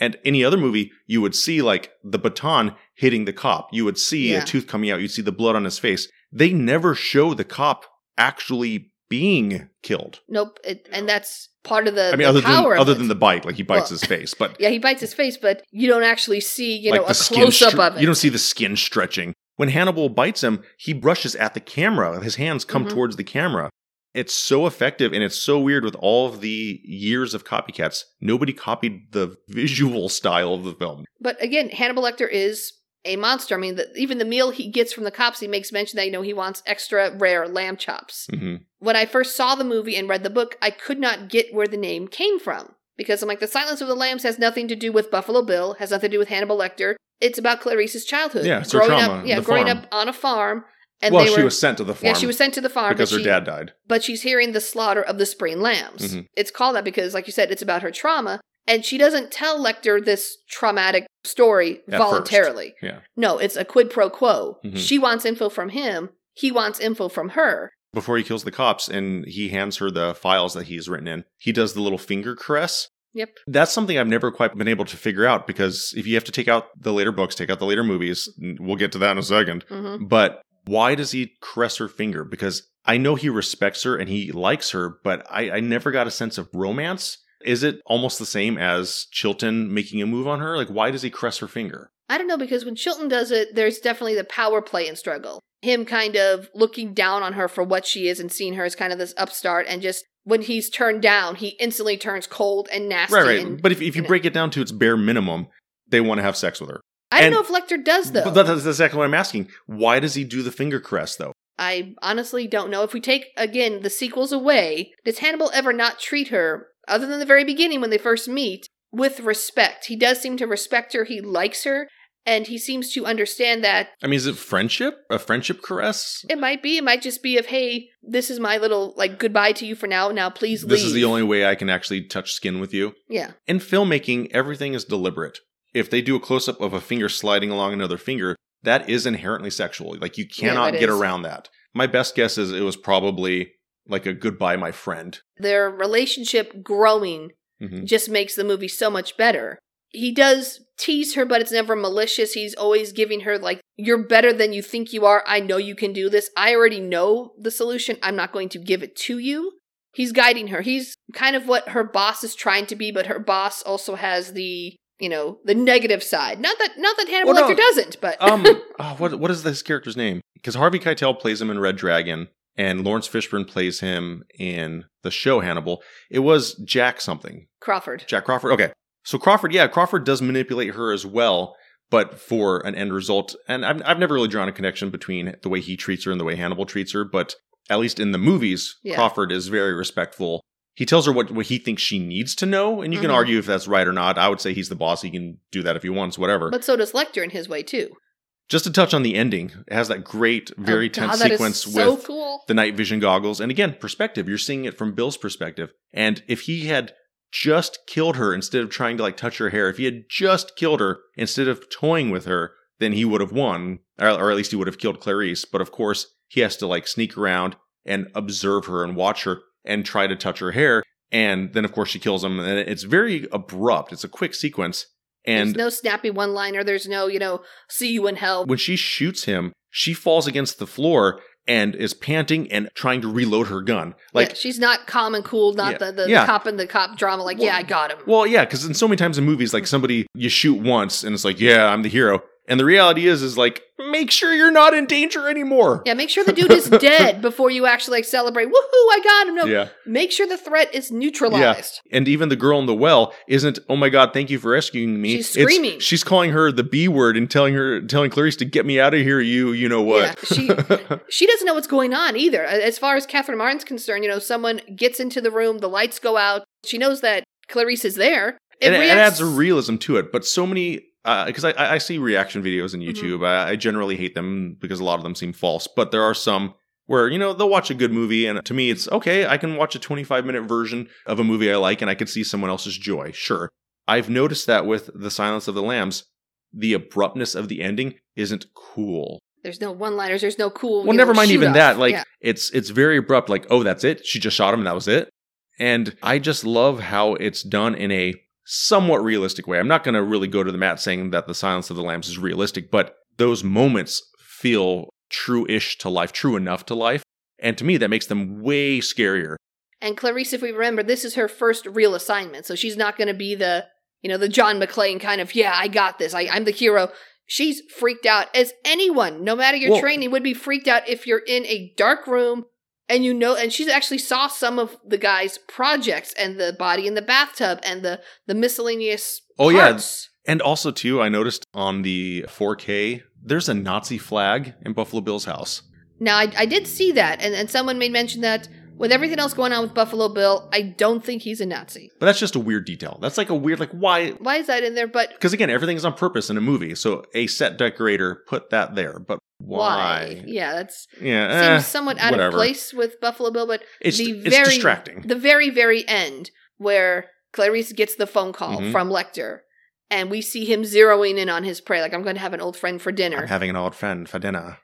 Speaker 1: And any other movie, you would see like the baton hitting the cop. You would see
Speaker 2: Yeah.
Speaker 1: a tooth coming out. You'd see the blood on his face. They never show the cop actually being killed.
Speaker 2: nope. It, and that's part of the,
Speaker 1: I mean,
Speaker 2: the
Speaker 1: other than
Speaker 2: of
Speaker 1: other
Speaker 2: it.
Speaker 1: than the bite, like he bites
Speaker 2: Well,
Speaker 1: his face, but
Speaker 2: yeah, he bites his face, but you don't actually see, you
Speaker 1: like
Speaker 2: know, a close up
Speaker 1: stre-
Speaker 2: of it.
Speaker 1: You don't see the skin stretching. When Hannibal bites him, he brushes at the camera. His hands come
Speaker 2: Mhm.
Speaker 1: towards the camera. It's so effective and it's so weird with all of the years of copycats. Nobody copied the visual style of the film.
Speaker 2: But again, Hannibal Lecter is a monster. I mean, the, even the meal he gets from the cops, he makes mention that you know he wants extra rare lamb chops.
Speaker 1: hmm
Speaker 2: When I first saw the movie and read the book, I could not get where the name came from because I'm like, the Silence of the Lambs has nothing to do with Buffalo Bill, has nothing to do with Hannibal Lecter. It's about Clarice's childhood.
Speaker 1: Yeah, it's her
Speaker 2: growing
Speaker 1: trauma,
Speaker 2: up, yeah, growing
Speaker 1: farm.
Speaker 2: up on a farm, and
Speaker 1: well, she was sent to the farm
Speaker 2: yeah, she was sent to the farm
Speaker 1: because her
Speaker 2: she-
Speaker 1: dad died.
Speaker 2: but she's hearing the slaughter of the spring lambs.
Speaker 1: Mhm.
Speaker 2: It's called that because, like you said, it's about her trauma. And she doesn't tell Lecter this traumatic story
Speaker 1: At
Speaker 2: voluntarily.
Speaker 1: Yeah.
Speaker 2: No, it's a quid pro quo.
Speaker 1: Mhm.
Speaker 2: She wants info from him. he wants info from her.
Speaker 1: Before he kills the cops and he hands her the files that he's written in, he does the little finger caress.
Speaker 2: Yep.
Speaker 1: That's something I've never quite been able to figure out because if you have to take out the later books, take out the later movies, we'll get to that in a second.
Speaker 2: hmm
Speaker 1: But why does he caress her finger? Because I know he respects her and he likes her, but I, I never got a sense of romance. Is it almost the same as Chilton making a move on her? Like, why does he caress her finger?
Speaker 2: I don't know because when Chilton does it, there's definitely the power play and struggle. Him kind of looking down on her for what she is and seeing her as kind of this upstart, and just when he's turned down, he instantly turns cold and nasty.
Speaker 1: Right, right.
Speaker 2: and-
Speaker 1: but if, if you break it down to its bare minimum, they want to have sex with her.
Speaker 2: I don't know if Lecter does though.
Speaker 1: But that- that's exactly what I'm asking. Why does he do the finger caress, though?
Speaker 2: I honestly don't know. If we take again the sequels away, does Hannibal ever not treat her, other than the very beginning when they first meet, with respect? He does seem to respect her. He likes her, and he seems to understand that
Speaker 1: I mean, is it friendship? A friendship caress?
Speaker 2: it might be. It might just be of, hey, this is my little like goodbye to you for now. Now please leave.
Speaker 1: This is the only way I can actually touch skin with you.
Speaker 2: Yeah.
Speaker 1: In filmmaking, everything is deliberate. If they do a close up of a finger sliding along another finger, that is inherently sexual. Like you cannot
Speaker 2: that
Speaker 1: get
Speaker 2: is.
Speaker 1: around that. My best guess is it was probably like a goodbye, my friend.
Speaker 2: Their relationship growing
Speaker 1: Mhm.
Speaker 2: just makes the movie so much better. He does tease her, but it's never malicious. He's always giving her, like, you're better than you think you are. I know you can do this. I already know the solution. I'm not going to give it to you. He's guiding her. He's kind of what her boss is trying to be, but her boss also has the, you know, the negative side. Not that, not that Hannibal
Speaker 1: Well, no.
Speaker 2: Lecter doesn't, but
Speaker 1: Um, oh, what what is this character's name? Because Harvey Keitel plays him in Red Dragon, and Laurence Fishburne plays him in the show Hannibal. It was Jack something.
Speaker 2: Crawford.
Speaker 1: Jack Crawford. Okay. So Crawford, yeah, Crawford does manipulate her as well, but for an end result. And I've, I've never really drawn a connection between the way he treats her and the way Hannibal treats her, but at least in the movies,
Speaker 2: Yeah.
Speaker 1: Crawford is very respectful. He tells her what, what he thinks she needs to know, and you can
Speaker 2: Mhm.
Speaker 1: argue if that's right or not. I would say he's the boss. He can do that if he wants, whatever.
Speaker 2: But so does Lecter in his way, too.
Speaker 1: Just to touch on the ending, it has that great, very
Speaker 2: Oh,
Speaker 1: tense
Speaker 2: God,
Speaker 1: sequence
Speaker 2: so
Speaker 1: with
Speaker 2: cool.
Speaker 1: the night vision goggles. And again, perspective. You're seeing it from Bill's perspective. And if he had just killed her instead of trying to like touch her hair, if he had just killed her instead of toying with her, then he would have won, or, or at least he would have killed Clarice. But of course, he has to like sneak around and observe her and watch her and try to touch her hair. And then, of course, she kills him. And it's very abrupt. It's a quick sequence. And
Speaker 2: there's no snappy one liner. There's no, you know, see you in hell.
Speaker 1: when she shoots him, she falls against the floor and is panting and trying to reload her gun. Like,
Speaker 2: yeah, she's not calm and cool, not
Speaker 1: Yeah,
Speaker 2: the, the,
Speaker 1: yeah.
Speaker 2: cop and the cop drama, like,
Speaker 1: Well-
Speaker 2: yeah, I got him.
Speaker 1: well, yeah, because in so many times in movies, like somebody you shoot once and it's like, yeah, I'm the hero, and the reality is, is like, make sure you're not in danger anymore.
Speaker 2: yeah, make sure the dude is dead before you actually like celebrate. Woohoo, I got him. No,
Speaker 1: Yeah.
Speaker 2: make sure the threat is neutralized. Yeah.
Speaker 1: And even the girl in the well isn't, oh my god, thank you for rescuing me.
Speaker 2: She's
Speaker 1: It's-
Speaker 2: screaming.
Speaker 1: she's calling her the B word and telling her, telling Clarice to get me out of here. You, you know what?
Speaker 2: Yeah, she she doesn't know what's going on either. As far as Catherine Martin's concerned, you know, someone gets into the room, the lights go out. She knows that Clarice is there.
Speaker 1: and it, it adds a realism to it. But so many, because I, I see reaction videos
Speaker 2: Mm-hmm.
Speaker 1: on YouTube. I, I generally hate them because a lot of them seem false. But there are some where you know they'll watch a good movie, and to me, it's okay. I can watch a 25 minute version of a movie I like, and I can see someone else's joy. Sure, I've noticed that with The Silence of the Lambs, the abruptness of the ending isn't cool.
Speaker 2: There's no one liners. There's no cool.
Speaker 1: Well, never
Speaker 2: know,
Speaker 1: mind even
Speaker 2: shoot-off.
Speaker 1: that. Like
Speaker 2: Yeah.
Speaker 1: it's it's very abrupt. Like oh, that's it. She just shot him, and that was it. And I just love how it's done in a somewhat realistic way. I'm not going to really go to the mat saying that the Silence of the Lambs is realistic, but those moments feel true-ish to life, true enough to life, and to me that makes them way scarier.
Speaker 2: And Clarice, if we remember, this is her first real assignment, so she's not going to be the, you know, the John McClane kind of, yeah, I got this, I, I'm the hero. She's freaked out, as anyone, no matter your
Speaker 1: Well-
Speaker 2: training, would be freaked out if you're in a dark room and you know, and she actually saw some of the guy's projects and the body in the bathtub and the the miscellaneous.
Speaker 1: Oh, yeah. And also too, I noticed on the 4K there's a Nazi flag in Buffalo Bill's house.
Speaker 2: Now, I, I did see that, and, and someone made mention that with everything else going on with Buffalo Bill, I don't think he's a Nazi.
Speaker 1: But that's just a weird detail. That's like a weird like why
Speaker 2: Why is that in there? But
Speaker 1: Because again, everything's on purpose in a movie. So a set decorator put that there, but why?
Speaker 2: Yeah, that's
Speaker 1: Yeah,
Speaker 2: seems
Speaker 1: eh,
Speaker 2: somewhat out
Speaker 1: whatever.
Speaker 2: of place with Buffalo Bill, but
Speaker 1: It's
Speaker 2: the
Speaker 1: it's
Speaker 2: very
Speaker 1: distracting.
Speaker 2: the very very end where Clarice gets the phone call
Speaker 1: Mhm.
Speaker 2: from Lecter, and we see him zeroing in on his prey, like I'm going to have an old friend for dinner,
Speaker 1: I'm having an old friend for dinner.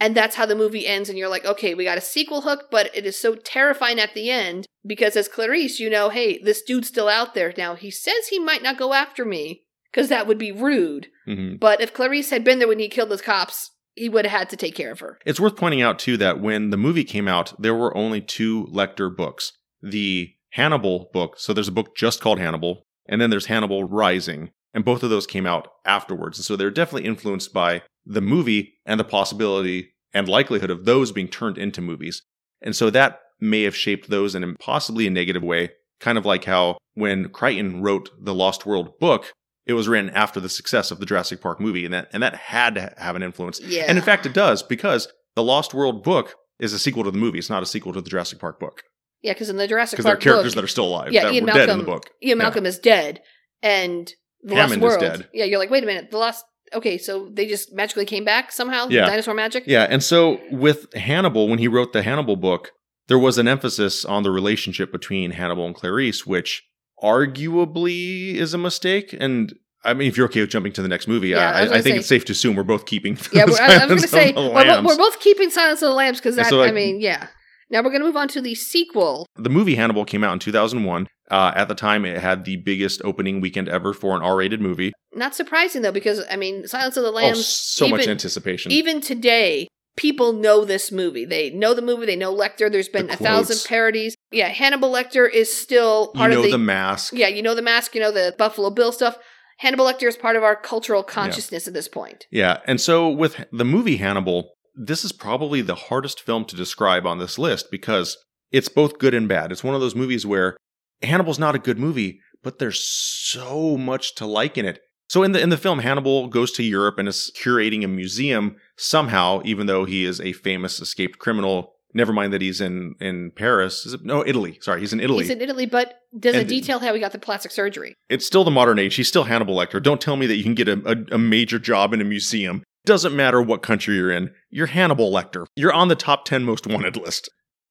Speaker 2: And that's how the movie ends. And you're like, okay, we got a sequel hook, but it is so terrifying at the end because as Clarice, you know, hey, this dude's still out there. Now, he says he might not go after me because that would be rude.
Speaker 1: hmm
Speaker 2: But if Clarice had been there when he killed those cops, he would have had to take care of her.
Speaker 1: It's worth pointing out too that when the movie came out, there were only two Lecter books. The Hannibal book, so there's a book just called Hannibal, and then there's Hannibal Rising, and both of those came out afterwards. And so they're definitely influenced by the movie and the possibility and likelihood of those being turned into movies. And so that may have shaped those in possibly a negative way, kind of like how when Crichton wrote the Lost World book, it was written after the success of the Jurassic Park movie, and that and that had to have an influence.
Speaker 2: Yeah.
Speaker 1: And in fact, it does because the Lost World book is a sequel to the movie. It's not a sequel to the Jurassic Park book
Speaker 2: yeah, because in the Jurassic
Speaker 1: because there are
Speaker 2: Park
Speaker 1: characters
Speaker 2: book,
Speaker 1: that are still alive
Speaker 2: Yeah,
Speaker 1: that
Speaker 2: Ian
Speaker 1: were dead in
Speaker 2: Malcolm-
Speaker 1: the book.
Speaker 2: Ian
Speaker 1: Yeah.
Speaker 2: Malcolm is dead, and the
Speaker 1: Hammond
Speaker 2: Lost World.
Speaker 1: dead.
Speaker 2: Yeah, you're like, wait a minute, the Lost. Okay, so they just magically came back somehow.
Speaker 1: Yeah.
Speaker 2: dinosaur magic.
Speaker 1: Yeah, and so with Hannibal, when he wrote the Hannibal book, there was an emphasis on the relationship between Hannibal and Clarice, which arguably is a mistake. And I mean, if you're okay with jumping to the next movie,
Speaker 2: Yeah, I
Speaker 1: I, I, think
Speaker 2: say-
Speaker 1: it's safe to assume we're both keeping.
Speaker 2: Yeah, we're, I, was going to say we're, we're both keeping Silence of the Lambs because
Speaker 1: so,
Speaker 2: I mean, yeah. Now we're going to move on to the sequel.
Speaker 1: the movie Hannibal came out in 2001. Uh, at the time, it had the biggest opening weekend ever for an R-rated movie.
Speaker 2: Not surprising though, because I mean, Silence of the
Speaker 1: Oh,
Speaker 2: Lambs.
Speaker 1: so much anticipation.
Speaker 2: Even today, people know this movie. They know the movie. They know Lecter. There's been
Speaker 1: The
Speaker 2: a thousand parodies. Yeah, Hannibal Lecter is still
Speaker 1: you
Speaker 2: part
Speaker 1: know
Speaker 2: of the.
Speaker 1: the mask.
Speaker 2: yeah, you know the mask. You know the Buffalo Bill stuff. Hannibal Lecter is part of our cultural consciousness at this point.
Speaker 1: Yeah, and so with the movie Hannibal, this is probably the hardest film to describe on this list because it's both good and bad. It's one of those movies where Hannibal's not a good movie, but there's so much to like in it. So in the in the film, Hannibal goes to Europe and is curating a museum somehow, even though he is a famous escaped criminal. Never mind that he's in in Paris. Is it, no, Italy. Sorry, he's in Italy.
Speaker 2: He's in Italy, but doesn't
Speaker 1: And-
Speaker 2: detail how he got the plastic surgery.
Speaker 1: it's still the modern age. He's still Hannibal Lecter. Don't tell me that you can get a, a, a major job in a museum. Doesn't matter what country you're in. You're Hannibal Lecter. You're on the top 10 most wanted list.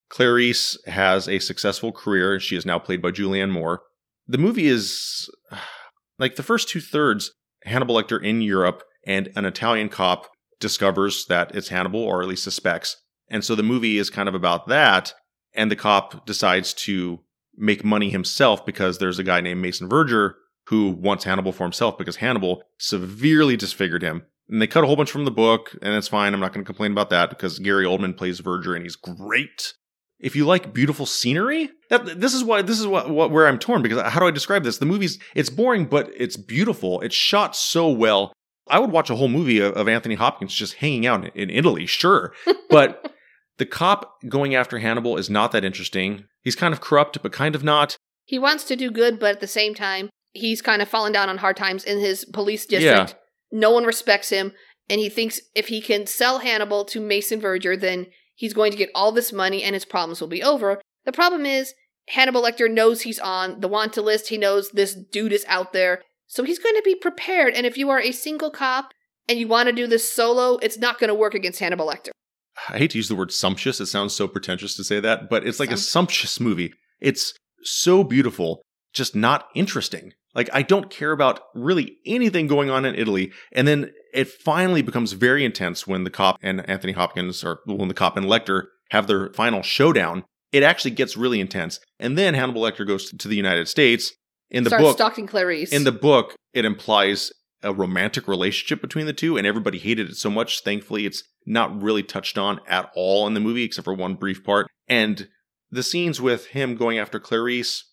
Speaker 1: Clarice has a successful career. And she is now played by Julianne Moore. The movie is like the first two thirds Hannibal Lecter in Europe and an Italian cop discovers that it's Hannibal, or at least suspects. And so the movie is kind of about that. And the cop decides to make money himself because there's a guy named Mason Verger who wants Hannibal for himself because Hannibal severely disfigured him. And they cut a whole bunch from the book, and it's fine. I'm not going to complain about that because Gary Oldman plays Verger and he's great. If you like beautiful scenery, that this is why this is what, what where I'm torn because how do I describe this? The movie's it's boring, but it's beautiful. It's shot so well. I would watch a whole movie of, of Anthony Hopkins just hanging out in, in Italy, sure, but the cop going after Hannibal is not that interesting. He's kind of corrupt, but kind of not.
Speaker 2: He wants to do good, but at the same time, he's kind of fallen down on hard times in his police district
Speaker 1: Yeah.
Speaker 2: district. No one respects him, and he thinks if he can sell Hannibal to Mason Verger, then he's going to get all this money and his problems will be over. The problem is, Hannibal Lecter knows he's on the wanted list. He knows this dude is out there. So he's going to be prepared. And if you are a single cop and you want to do this solo, it's not going to work against Hannibal Lecter.
Speaker 1: I hate to use the word sumptuous. It sounds so pretentious to say that, but it's like a sumptuous movie. It's so beautiful, just not interesting. Like, I don't care about really anything going on in Italy. And then it finally becomes very intense when the cop and Anthony Hopkins, or when the cop and Lecter have their final showdown. It actually gets really intense. And then Hannibal Lecter goes to the United States. In the
Speaker 2: Starts
Speaker 1: book,
Speaker 2: stalking Clarice.
Speaker 1: in the book, it implies a romantic relationship between the two, and everybody hated it so much. Thankfully, it's not really touched on at all in the movie, except for one brief part. And the scenes with him going after Clarice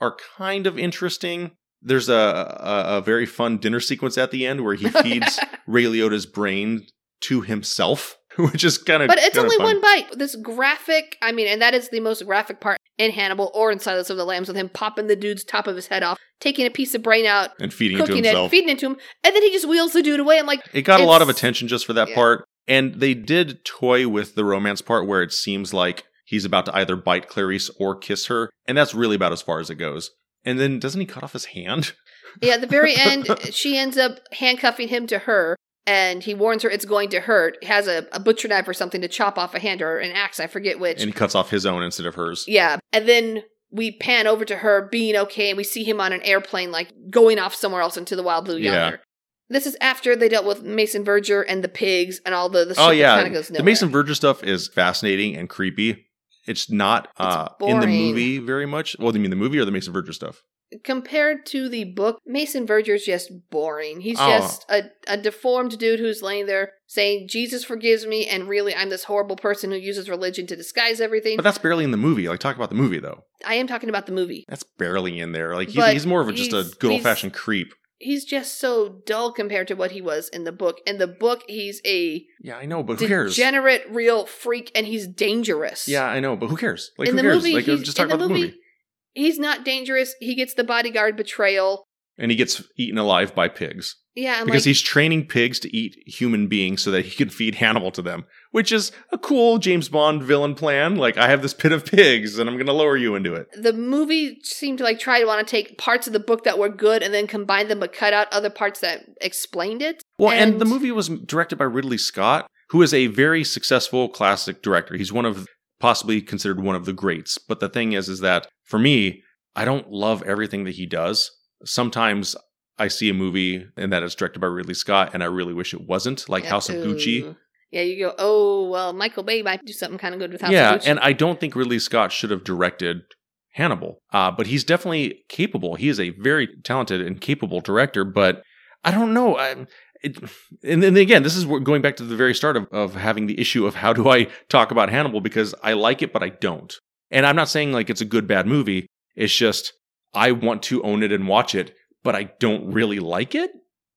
Speaker 1: are kind of interesting. There's a, a, a very fun dinner sequence at the end where he feeds Ray Liotta's brain to himself, which is kind of.
Speaker 2: But it's only
Speaker 1: fun.
Speaker 2: one bite. This graphic, I mean, and that is the most graphic part in Hannibal or in Silence of the Lambs with him popping the dude's top of his head off, taking a piece of brain out,
Speaker 1: and feeding it to
Speaker 2: cooking it,
Speaker 1: himself.
Speaker 2: feeding it to him, and then he just wheels the dude away. I'm like,
Speaker 1: It got a lot of attention just for that
Speaker 2: yeah.
Speaker 1: part. And they did toy with the romance part where it seems like he's about to either bite Clarice or kiss her. And that's really about as far as it goes. And then doesn't he cut off his hand?
Speaker 2: yeah, at the very end, she ends up handcuffing him to her. And he warns her it's going to hurt. He has a, a butcher knife or something to chop off a hand or an axe, I forget which.
Speaker 1: And he cuts off his own instead of hers.
Speaker 2: Yeah. And then we pan over to her being okay, and we see him on an airplane, like going off somewhere else into the wild blue
Speaker 1: Yeah.
Speaker 2: yonder. This is after they dealt with Mason Verger and the pigs and all the, the
Speaker 1: oh yeah,
Speaker 2: kind of goes
Speaker 1: the. Mason Verger stuff is fascinating and creepy. It's not uh, in the movie very much. Well, do you mean the movie or the Mason Verger stuff?
Speaker 2: Compared to the book, Mason Verger's just boring. He's
Speaker 1: Oh.
Speaker 2: just a, a deformed dude who's laying there saying, Jesus forgives me, and really I'm this horrible person who uses religion to disguise everything.
Speaker 1: But that's barely in the movie. Like talk about the movie though.
Speaker 2: I am talking about the movie.
Speaker 1: That's barely in there. Like he's, he's more of a, just a good old fashioned creep.
Speaker 2: He's just so dull compared to what he was in the book. In the book, he's a
Speaker 1: Yeah, I know, but who cares?
Speaker 2: degenerate, real freak, and he's dangerous.
Speaker 1: Yeah, I know, but who cares? Like
Speaker 2: in
Speaker 1: who
Speaker 2: the
Speaker 1: cares?
Speaker 2: movie,
Speaker 1: like just talk
Speaker 2: in the
Speaker 1: about
Speaker 2: movie,
Speaker 1: the movie.
Speaker 2: he's not dangerous. He gets the bodyguard betrayal.
Speaker 1: And he gets eaten alive by pigs.
Speaker 2: Yeah,
Speaker 1: because
Speaker 2: like,
Speaker 1: he's training pigs to eat human beings so that he can feed Hannibal to them, which is a cool James Bond villain plan. Like, I have this pit of pigs and I'm going to lower you into it.
Speaker 2: the movie seemed to like try to want to take parts of the book that were good and then combine them, but cut out other parts that explained it.
Speaker 1: Well, and,
Speaker 2: And-
Speaker 1: the movie was directed by Ridley Scott, who is a very successful classic director. He's one of possibly considered one of the greats. But the thing is, is that for me, I don't love everything that he does. Sometimes I see a movie and that it's directed by Ridley Scott, and I really wish it wasn't, like
Speaker 2: Yeah,
Speaker 1: House of Gucci.
Speaker 2: Yeah, you go, oh, well, Michael Bay might do something kind of good with House
Speaker 1: yeah,
Speaker 2: of Gucci.
Speaker 1: Yeah, and I don't think Ridley Scott should have directed Hannibal, uh, but he's definitely capable. He is a very talented and capable director, but I don't know. I, it, and then again, this is going back to the very start of, of having the issue of how do I talk about Hannibal because I like it, but I don't. And I'm not saying like it's a good bad movie. It's just I want to own it and watch it, but I don't really like it.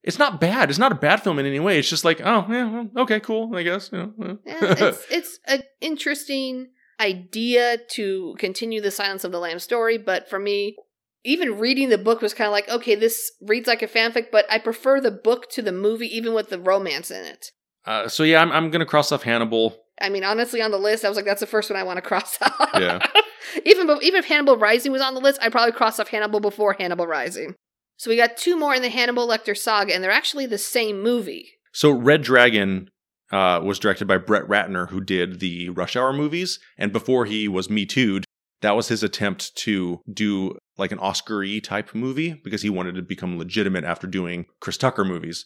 Speaker 1: It's not bad. It's not a bad film in any way. It's just like, oh, yeah, well, okay, cool, I guess. You know,
Speaker 2: yeah, it's it's an interesting idea to continue the Silence of the Lamb story, but for me, even reading the book was kind of like, okay, this reads like a fanfic, but I prefer the book to the movie, even with the romance in it.
Speaker 1: uh, so yeah, I'm, I'm gonna cross off Hannibal.
Speaker 2: I mean, honestly, on the list, I was like, that's the first one I want to cross out.
Speaker 1: Yeah.
Speaker 2: Even even if Hannibal Rising was on the list, I'd probably cross off Hannibal before Hannibal Rising. So we got two more in the Hannibal Lecter saga, and they're actually the same movie.
Speaker 1: So Red Dragon uh, was directed by Brett Ratner, who did the Rush Hour movies, and before he was Me Too'd, that was his attempt to do like an Oscar-y type movie because he wanted to become legitimate after doing Chris Tucker movies.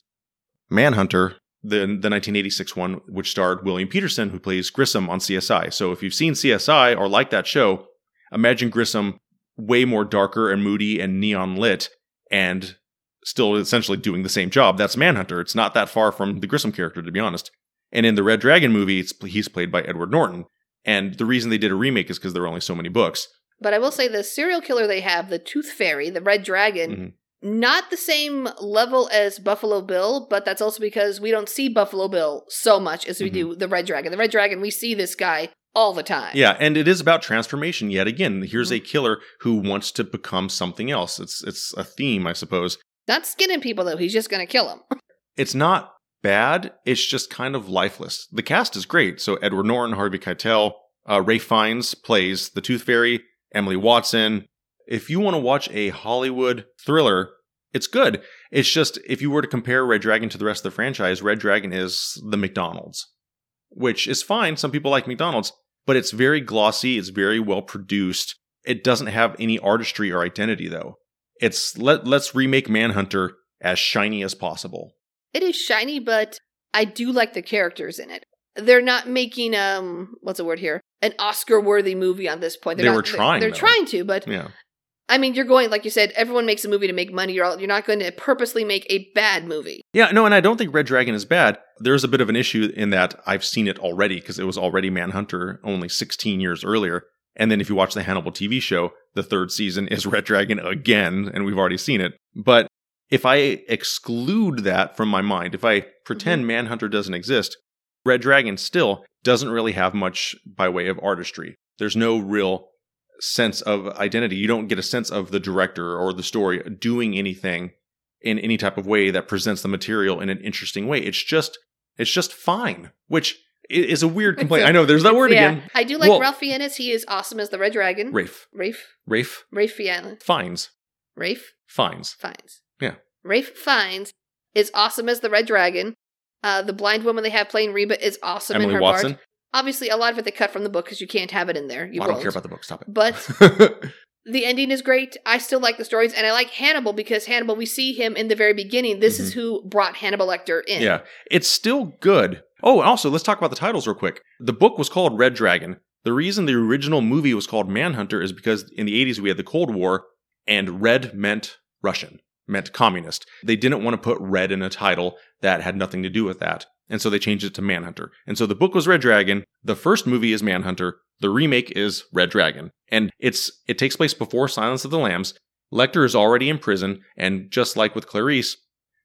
Speaker 1: Manhunter, the the 1986 one, which starred William Petersen, who plays Grissom on CSI. So if you've seen CSI or like that show, imagine Grissom way more darker and moody and neon lit, and still essentially doing the same job. That's Manhunter. It's not that far from the Grissom character, to be honest. And in the Red Dragon movie, it's, he's played by Edward Norton. And the reason they did a remake is because there were only so many books.
Speaker 2: But I will say the serial killer they have, the Tooth Fairy, the Red Dragon,
Speaker 1: Mhm.
Speaker 2: Not the same level as Buffalo Bill, but that's also because we don't see Buffalo Bill so much as we do the Red Dragon. The Red Dragon, we see this guy all the time.
Speaker 1: Yeah, and it is about transformation yet again. Here's a killer who wants to become something else. It's it's a theme, I suppose.
Speaker 2: Not skinning people though. He's just going to kill them.
Speaker 1: It's not bad. It's just kind of lifeless. The cast is great. So Edward Norton, Harvey Keitel, uh, Ray Fiennes plays the Tooth Fairy, Emily Watson. If you want to watch a Hollywood thriller, it's good. It's just if you were to compare Red Dragon to the rest of the franchise, Red Dragon is the McDonald's, which is fine. Some people like McDonald's, but it's very glossy. It's very well produced. It doesn't have any artistry or identity though. It's let let's remake Manhunter as shiny as possible.
Speaker 2: It is shiny, but I do like the characters in it. They're not making um what's the word here? An Oscar worthy movie on this point. They're
Speaker 1: They
Speaker 2: not-
Speaker 1: were trying,
Speaker 2: They're,
Speaker 1: though.
Speaker 2: trying to, but
Speaker 1: Yeah.
Speaker 2: I mean, you're going like you said. Everyone makes a movie to make money. You're all, you're not going to purposely make a bad movie.
Speaker 1: Yeah, no, and I don't think Red Dragon is bad. There's a bit of an issue in that I've seen it already because it was already Manhunter only 16 years earlier. And then if you watch the Hannibal TV show, the third season is Red Dragon again, and we've already seen it. But if I exclude that from my mind, if I pretend mm-hmm. Manhunter doesn't exist, Red Dragon still doesn't really have much by way of artistry. There's no real sense of identity. You don't get a sense of the director or the story doing anything in any type of way that presents the material in an interesting way. It's just it's just fine, which is a weird complaint. I know there's that word
Speaker 2: yeah,
Speaker 1: again.
Speaker 2: I do like
Speaker 1: Well-
Speaker 2: Ralph Fiennes. He is awesome as the Red Dragon.
Speaker 1: Rafe.
Speaker 2: Rafe.
Speaker 1: Rafe
Speaker 2: Rafe Fiennes.
Speaker 1: Fines.
Speaker 2: Rafe
Speaker 1: Fines.
Speaker 2: Fiennes.
Speaker 1: Yeah.
Speaker 2: Rafe Fiennes is awesome as the Red Dragon. Uh, the blind woman they have playing Reba is awesome in
Speaker 1: Emily
Speaker 2: her
Speaker 1: Watson.
Speaker 2: part. Obviously, a lot of it they cut from the book because you can't have it in there. You
Speaker 1: I don't
Speaker 2: won't.
Speaker 1: care about the book. Stop it.
Speaker 2: But The ending is great. I still like the stories, and I like Hannibal because Hannibal, we see him in the very beginning. This is who brought Hannibal Lecter in.
Speaker 1: Mm-hmm. Yeah, it's still good. Oh, and also let's talk about the titles real quick. The book was called Red Dragon. The reason the original movie was called Manhunter is because in the 80s we had the Cold War and red meant Russian, meant communist. They didn't want to put red in a title that had nothing to do with that. And so they changed it to Manhunter. And so the book was Red Dragon. The first movie is Manhunter. The remake is Red Dragon. And it's it takes place before Silence of the Lambs. Lecter is already in prison, and just like with Clarice,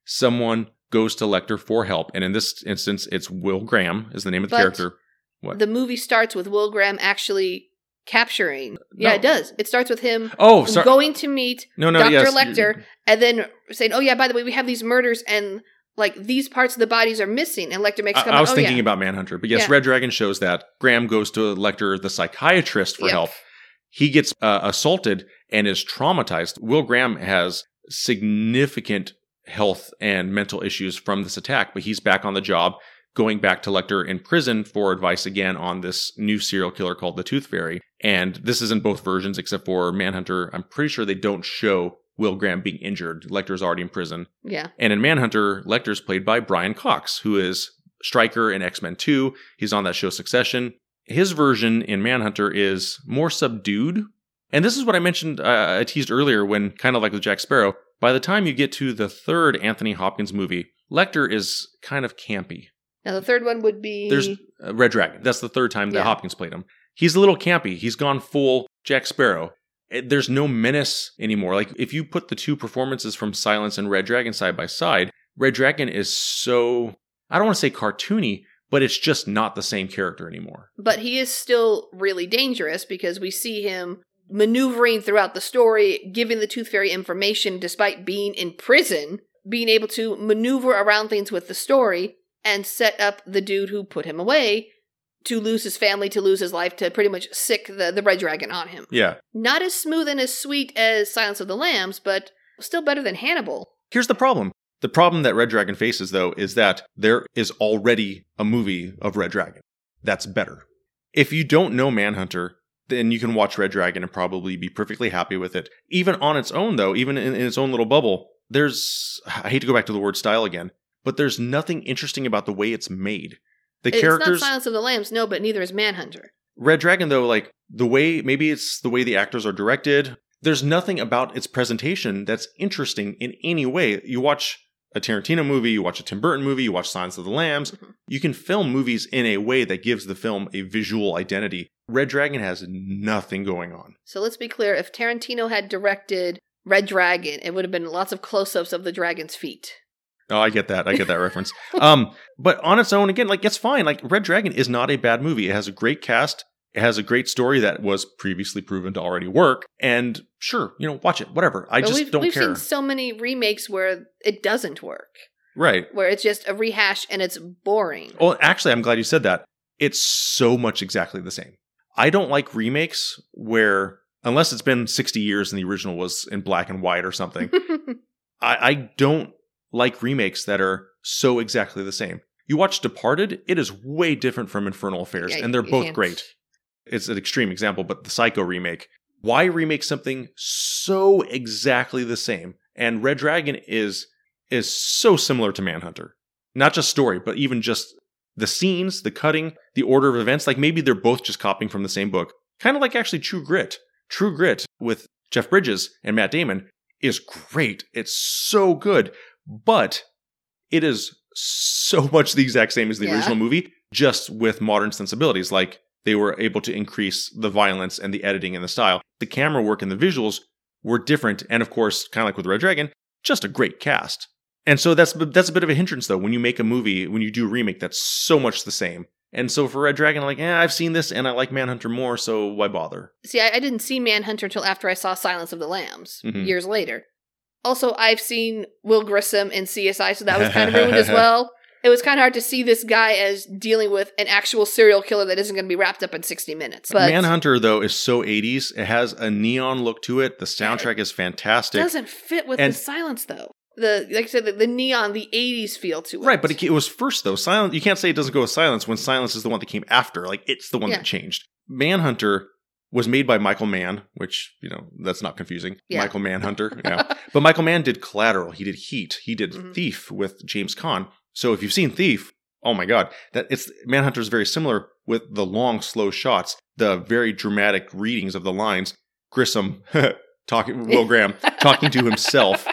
Speaker 1: someone goes to Lecter for help. And in this instance, it's Will Graham is the name of the
Speaker 2: But
Speaker 1: character. What?
Speaker 2: The movie starts with Will Graham actually capturing. Yeah, it does. It starts with him
Speaker 1: Oh, sorry.
Speaker 2: going to meet
Speaker 1: no, no,
Speaker 2: Dr.
Speaker 1: yes.
Speaker 2: Lecter and then saying, "Oh yeah, by the way, we have these murders and like these parts of the bodies are missing." And Lecter makes
Speaker 1: I,
Speaker 2: comment,
Speaker 1: I was
Speaker 2: "Oh
Speaker 1: thinking
Speaker 2: yeah."
Speaker 1: about Manhunter, but yes,
Speaker 2: Yeah.
Speaker 1: Red Dragon shows that Graham goes to Lecter, the psychiatrist, for
Speaker 2: Yep.
Speaker 1: help. He gets uh, assaulted and is traumatized. Will Graham has significant health and mental issues from this attack, but he's back on the job, going back to Lecter in prison for advice again on this new serial killer called the Tooth Fairy. And this is in both versions, except for Manhunter. I'm pretty sure they don't show Will Graham being injured. Lecter's already in prison.
Speaker 2: Yeah.
Speaker 1: And in Manhunter, Lecter's played by Brian Cox, who is Stryker in X Men 2. He's on that show Succession. His version in Manhunter is more subdued. And this is what I mentioned, uh, I teased earlier when, kind of like with Jack Sparrow, by the time you get to the third Anthony Hopkins movie, Lecter is kind of campy.
Speaker 2: Now the third one would be
Speaker 1: There's uh, Red Dragon. That's the third time that
Speaker 2: Yeah.
Speaker 1: Hopkins played him. He's a little campy. He's gone full Jack Sparrow. Eh, There's no menace anymore. Like if you put the two performances from Silence and Red Dragon side by side, Red Dragon is so I don't want to say cartoony, but it's just not the same character anymore.
Speaker 2: but he is still really dangerous because we see him maneuvering throughout the story, giving the Tooth Fairy information despite being in prison, being able to maneuver around things with the story and set up the dude who put him away to lose his family, to lose his life, to pretty much sick the, the Red Dragon on him.
Speaker 1: Yeah.
Speaker 2: Not as smooth and as sweet as Silence of the Lambs, but still better than Hannibal.
Speaker 1: Here's the problem. The problem that Red Dragon faces, though, is that there is already a movie of Red Dragon. That's better. If you don't know Manhunter, then you can watch Red Dragon and probably be perfectly happy with it. Even on its own, though, even in, in its own little bubble, there's, I hate to go back to the word style again, but there's nothing interesting about the way it's made. The
Speaker 2: it's
Speaker 1: characters.
Speaker 2: not Silence of the Lambs, no, but neither is Manhunter.
Speaker 1: Red Dragon, though, like the way maybe it's the way the actors are directed. There's nothing about its presentation that's interesting in any way. You watch a Tarantino movie, you watch a Tim Burton movie, you watch Silence of the Lambs.
Speaker 2: Mhm.
Speaker 1: You can film movies in a way that gives the film a visual identity. Red Dragon has nothing going on.
Speaker 2: So let's be clear if Tarantino had directed Red Dragon, it would have been lots of close ups of the dragon's feet.
Speaker 1: Oh, I get that. I get that reference. Um, but on its own, again, like it's fine. Like Red Dragon is not a bad movie. It has a great cast. It has a great story that was previously proven to already work. And sure, you know, watch it. Whatever. I
Speaker 2: but
Speaker 1: just
Speaker 2: we've,
Speaker 1: don't
Speaker 2: we've
Speaker 1: care.
Speaker 2: seen so many remakes where it doesn't work,
Speaker 1: right.
Speaker 2: where it's just a rehash and it's boring.
Speaker 1: Well, actually, I'm glad you said that. It's so much exactly the same. I don't like remakes where, unless it's been 60 years and the original was in black and white or something, I, I don't like remakes that are so exactly the same. You watch Departed, it is way different from Infernal Affairs,
Speaker 2: Yeah,
Speaker 1: and they're both
Speaker 2: can't-
Speaker 1: great. It's an extreme example, but the Psycho remake. Why remake something so exactly the same? And Red Dragon is is so similar to Manhunter. Not just story, but even just the scenes, the cutting, the order of events. Like maybe they're both just copying from the same book. Kind of like actually True Grit. True Grit with Jeff Bridges and Matt Damon is great. It's so good, but it is so much the exact same as the
Speaker 2: Yeah.
Speaker 1: original movie, just with modern sensibilities. Like they were able to increase the violence and the editing and the style. The camera work and the visuals were different, and of course, kind of like with Red Dragon, just a great cast. And so that's that's a bit of a hindrance though when you make a movie when you do a remake that's so much the same. And so for Red Dragon, I'm like, eh, I've seen this and I like Manhunter more, so why bother?
Speaker 2: See, I, I didn't see Manhunter until after I saw Silence of the Lambs
Speaker 1: Mhm.
Speaker 2: years later. Also, I've seen Will Grissom in CSI, so that was kind of ruined as well. It was kind of hard to see this guy as dealing with an actual serial killer that isn't going to be wrapped up in 60 minutes. But
Speaker 1: Manhunter though is so 80s. It has a neon look to it. The soundtrack is fantastic.
Speaker 2: doesn't fit with
Speaker 1: And-
Speaker 2: the silence, though. The like I said, the, the neon, the 80s feel to it.
Speaker 1: Right, but it, it was first though. Silence. You can't say it doesn't go with silence when silence is the one that came after. Like it's the one
Speaker 2: Yeah.
Speaker 1: that changed. Manhunter was made by Michael Mann, which, you know, that's not confusing.
Speaker 2: Yeah.
Speaker 1: Michael Mann Hunter. Yeah. but Michael Mann did Collateral. He did Heat. He did
Speaker 2: Mhm.
Speaker 1: Thief with James Caan. So if you've seen Thief, oh my God, that it's Manhunter is very similar with the long, slow shots, the very dramatic readings of the lines. Grissom talking, Will Graham talking to himself.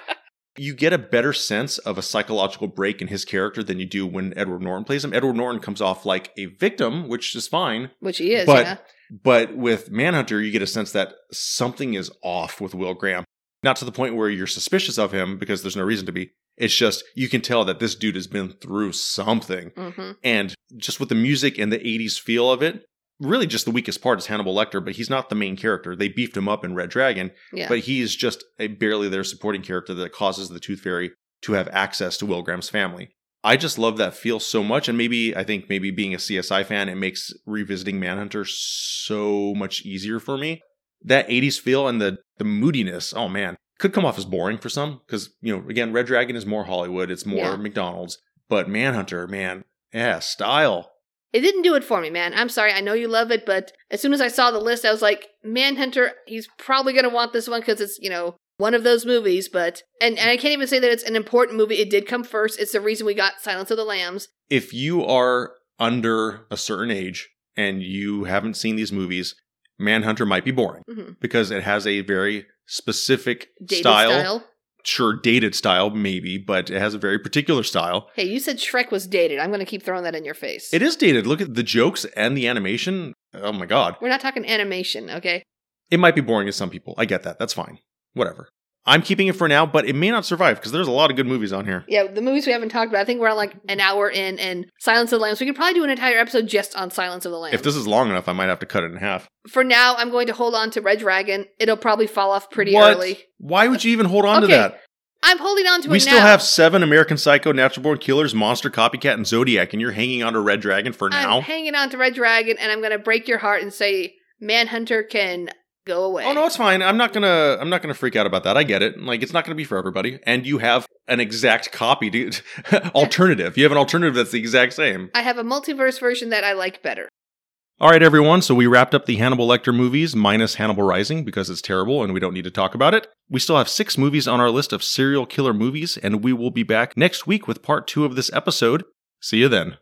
Speaker 1: You get a better sense of a psychological break in his character than you do when Edward Norton plays him. Edward Norton comes off like a victim, which is fine.
Speaker 2: Which he is,
Speaker 1: But-
Speaker 2: yeah.
Speaker 1: But with Manhunter, you get a sense that something is off with Will Graham. Not to the point where you're suspicious of him because there's no reason to be. It's just you can tell that this dude has been through something.
Speaker 2: hmm
Speaker 1: And just with the music and the 80s feel of it, really just the weakest part is Hannibal Lecter, but he's not the main character. They beefed him up in Red Dragon,
Speaker 2: Yeah.
Speaker 1: but he's just a barely there supporting character that causes the Tooth Fairy to have access to Will Graham's family. I just love that feel so much, and maybe I think maybe being a CSI fan, it makes revisiting Manhunter so much easier for me. That 80s feel and the the moodiness, oh man, could come off as boring for some because you know again, Red Dragon is more Hollywood, it's more
Speaker 2: Yeah.
Speaker 1: McDonald's, but Manhunter, man, yeah, style.
Speaker 2: It didn't do it for me, man. I'm sorry. I know you love it, but as soon as I saw the list, I was like, Manhunter, he's probably going to want this one because it's, you know, one of those movies, but, and, and I can't even say that it's an important movie. It did come first. It's the reason we got Silence of the Lambs.
Speaker 1: if you are under a certain age and you haven't seen these movies, Manhunter might be boring
Speaker 2: Mhm.
Speaker 1: because it has a very specific
Speaker 2: Dated
Speaker 1: style.
Speaker 2: style.
Speaker 1: Sure, dated style, maybe, but it has a very particular style.
Speaker 2: Hey, you said Shrek was dated. I'm going to keep throwing that in your face.
Speaker 1: It is dated. Look at the jokes and the animation. Oh my God.
Speaker 2: We're not talking animation, okay?
Speaker 1: It might be boring to some people. I get that. That's fine. Whatever. I'm keeping it for now, but it may not survive because there's a lot of good movies on here.
Speaker 2: Yeah, the movies we haven't talked about, I think we're on like an hour in, and Silence of the Lambs. We could probably do an entire episode just on Silence of the Lambs.
Speaker 1: If this is long enough, I might have to cut it in half.
Speaker 2: For now, I'm going to hold on to Red Dragon. It'll probably fall off pretty
Speaker 1: What?
Speaker 2: early.
Speaker 1: Why would you even hold on
Speaker 2: Okay,
Speaker 1: to that?
Speaker 2: I'm holding on to
Speaker 1: We
Speaker 2: it
Speaker 1: still
Speaker 2: now.
Speaker 1: have seven American Psycho, Natural Born Killers, Monster Copycat, and Zodiac, and you're hanging on to Red Dragon for now.
Speaker 2: I'm hanging on to Red Dragon, and I'm going to break your heart and say Manhunter can go away.
Speaker 1: oh no, it's fine. I'm not gonna. I'm not gonna freak out about that. I get it. Like it's not gonna be for everybody. And you have an exact copy, to, alternative. You have an alternative that's the exact same.
Speaker 2: I have a multiverse version that I like better.
Speaker 1: All right, everyone. So we wrapped up the Hannibal Lecter movies minus Hannibal Rising because it's terrible and we don't need to talk about it. We still have six movies on our list of serial killer movies, and we will be back next week with part two of this episode. See you then.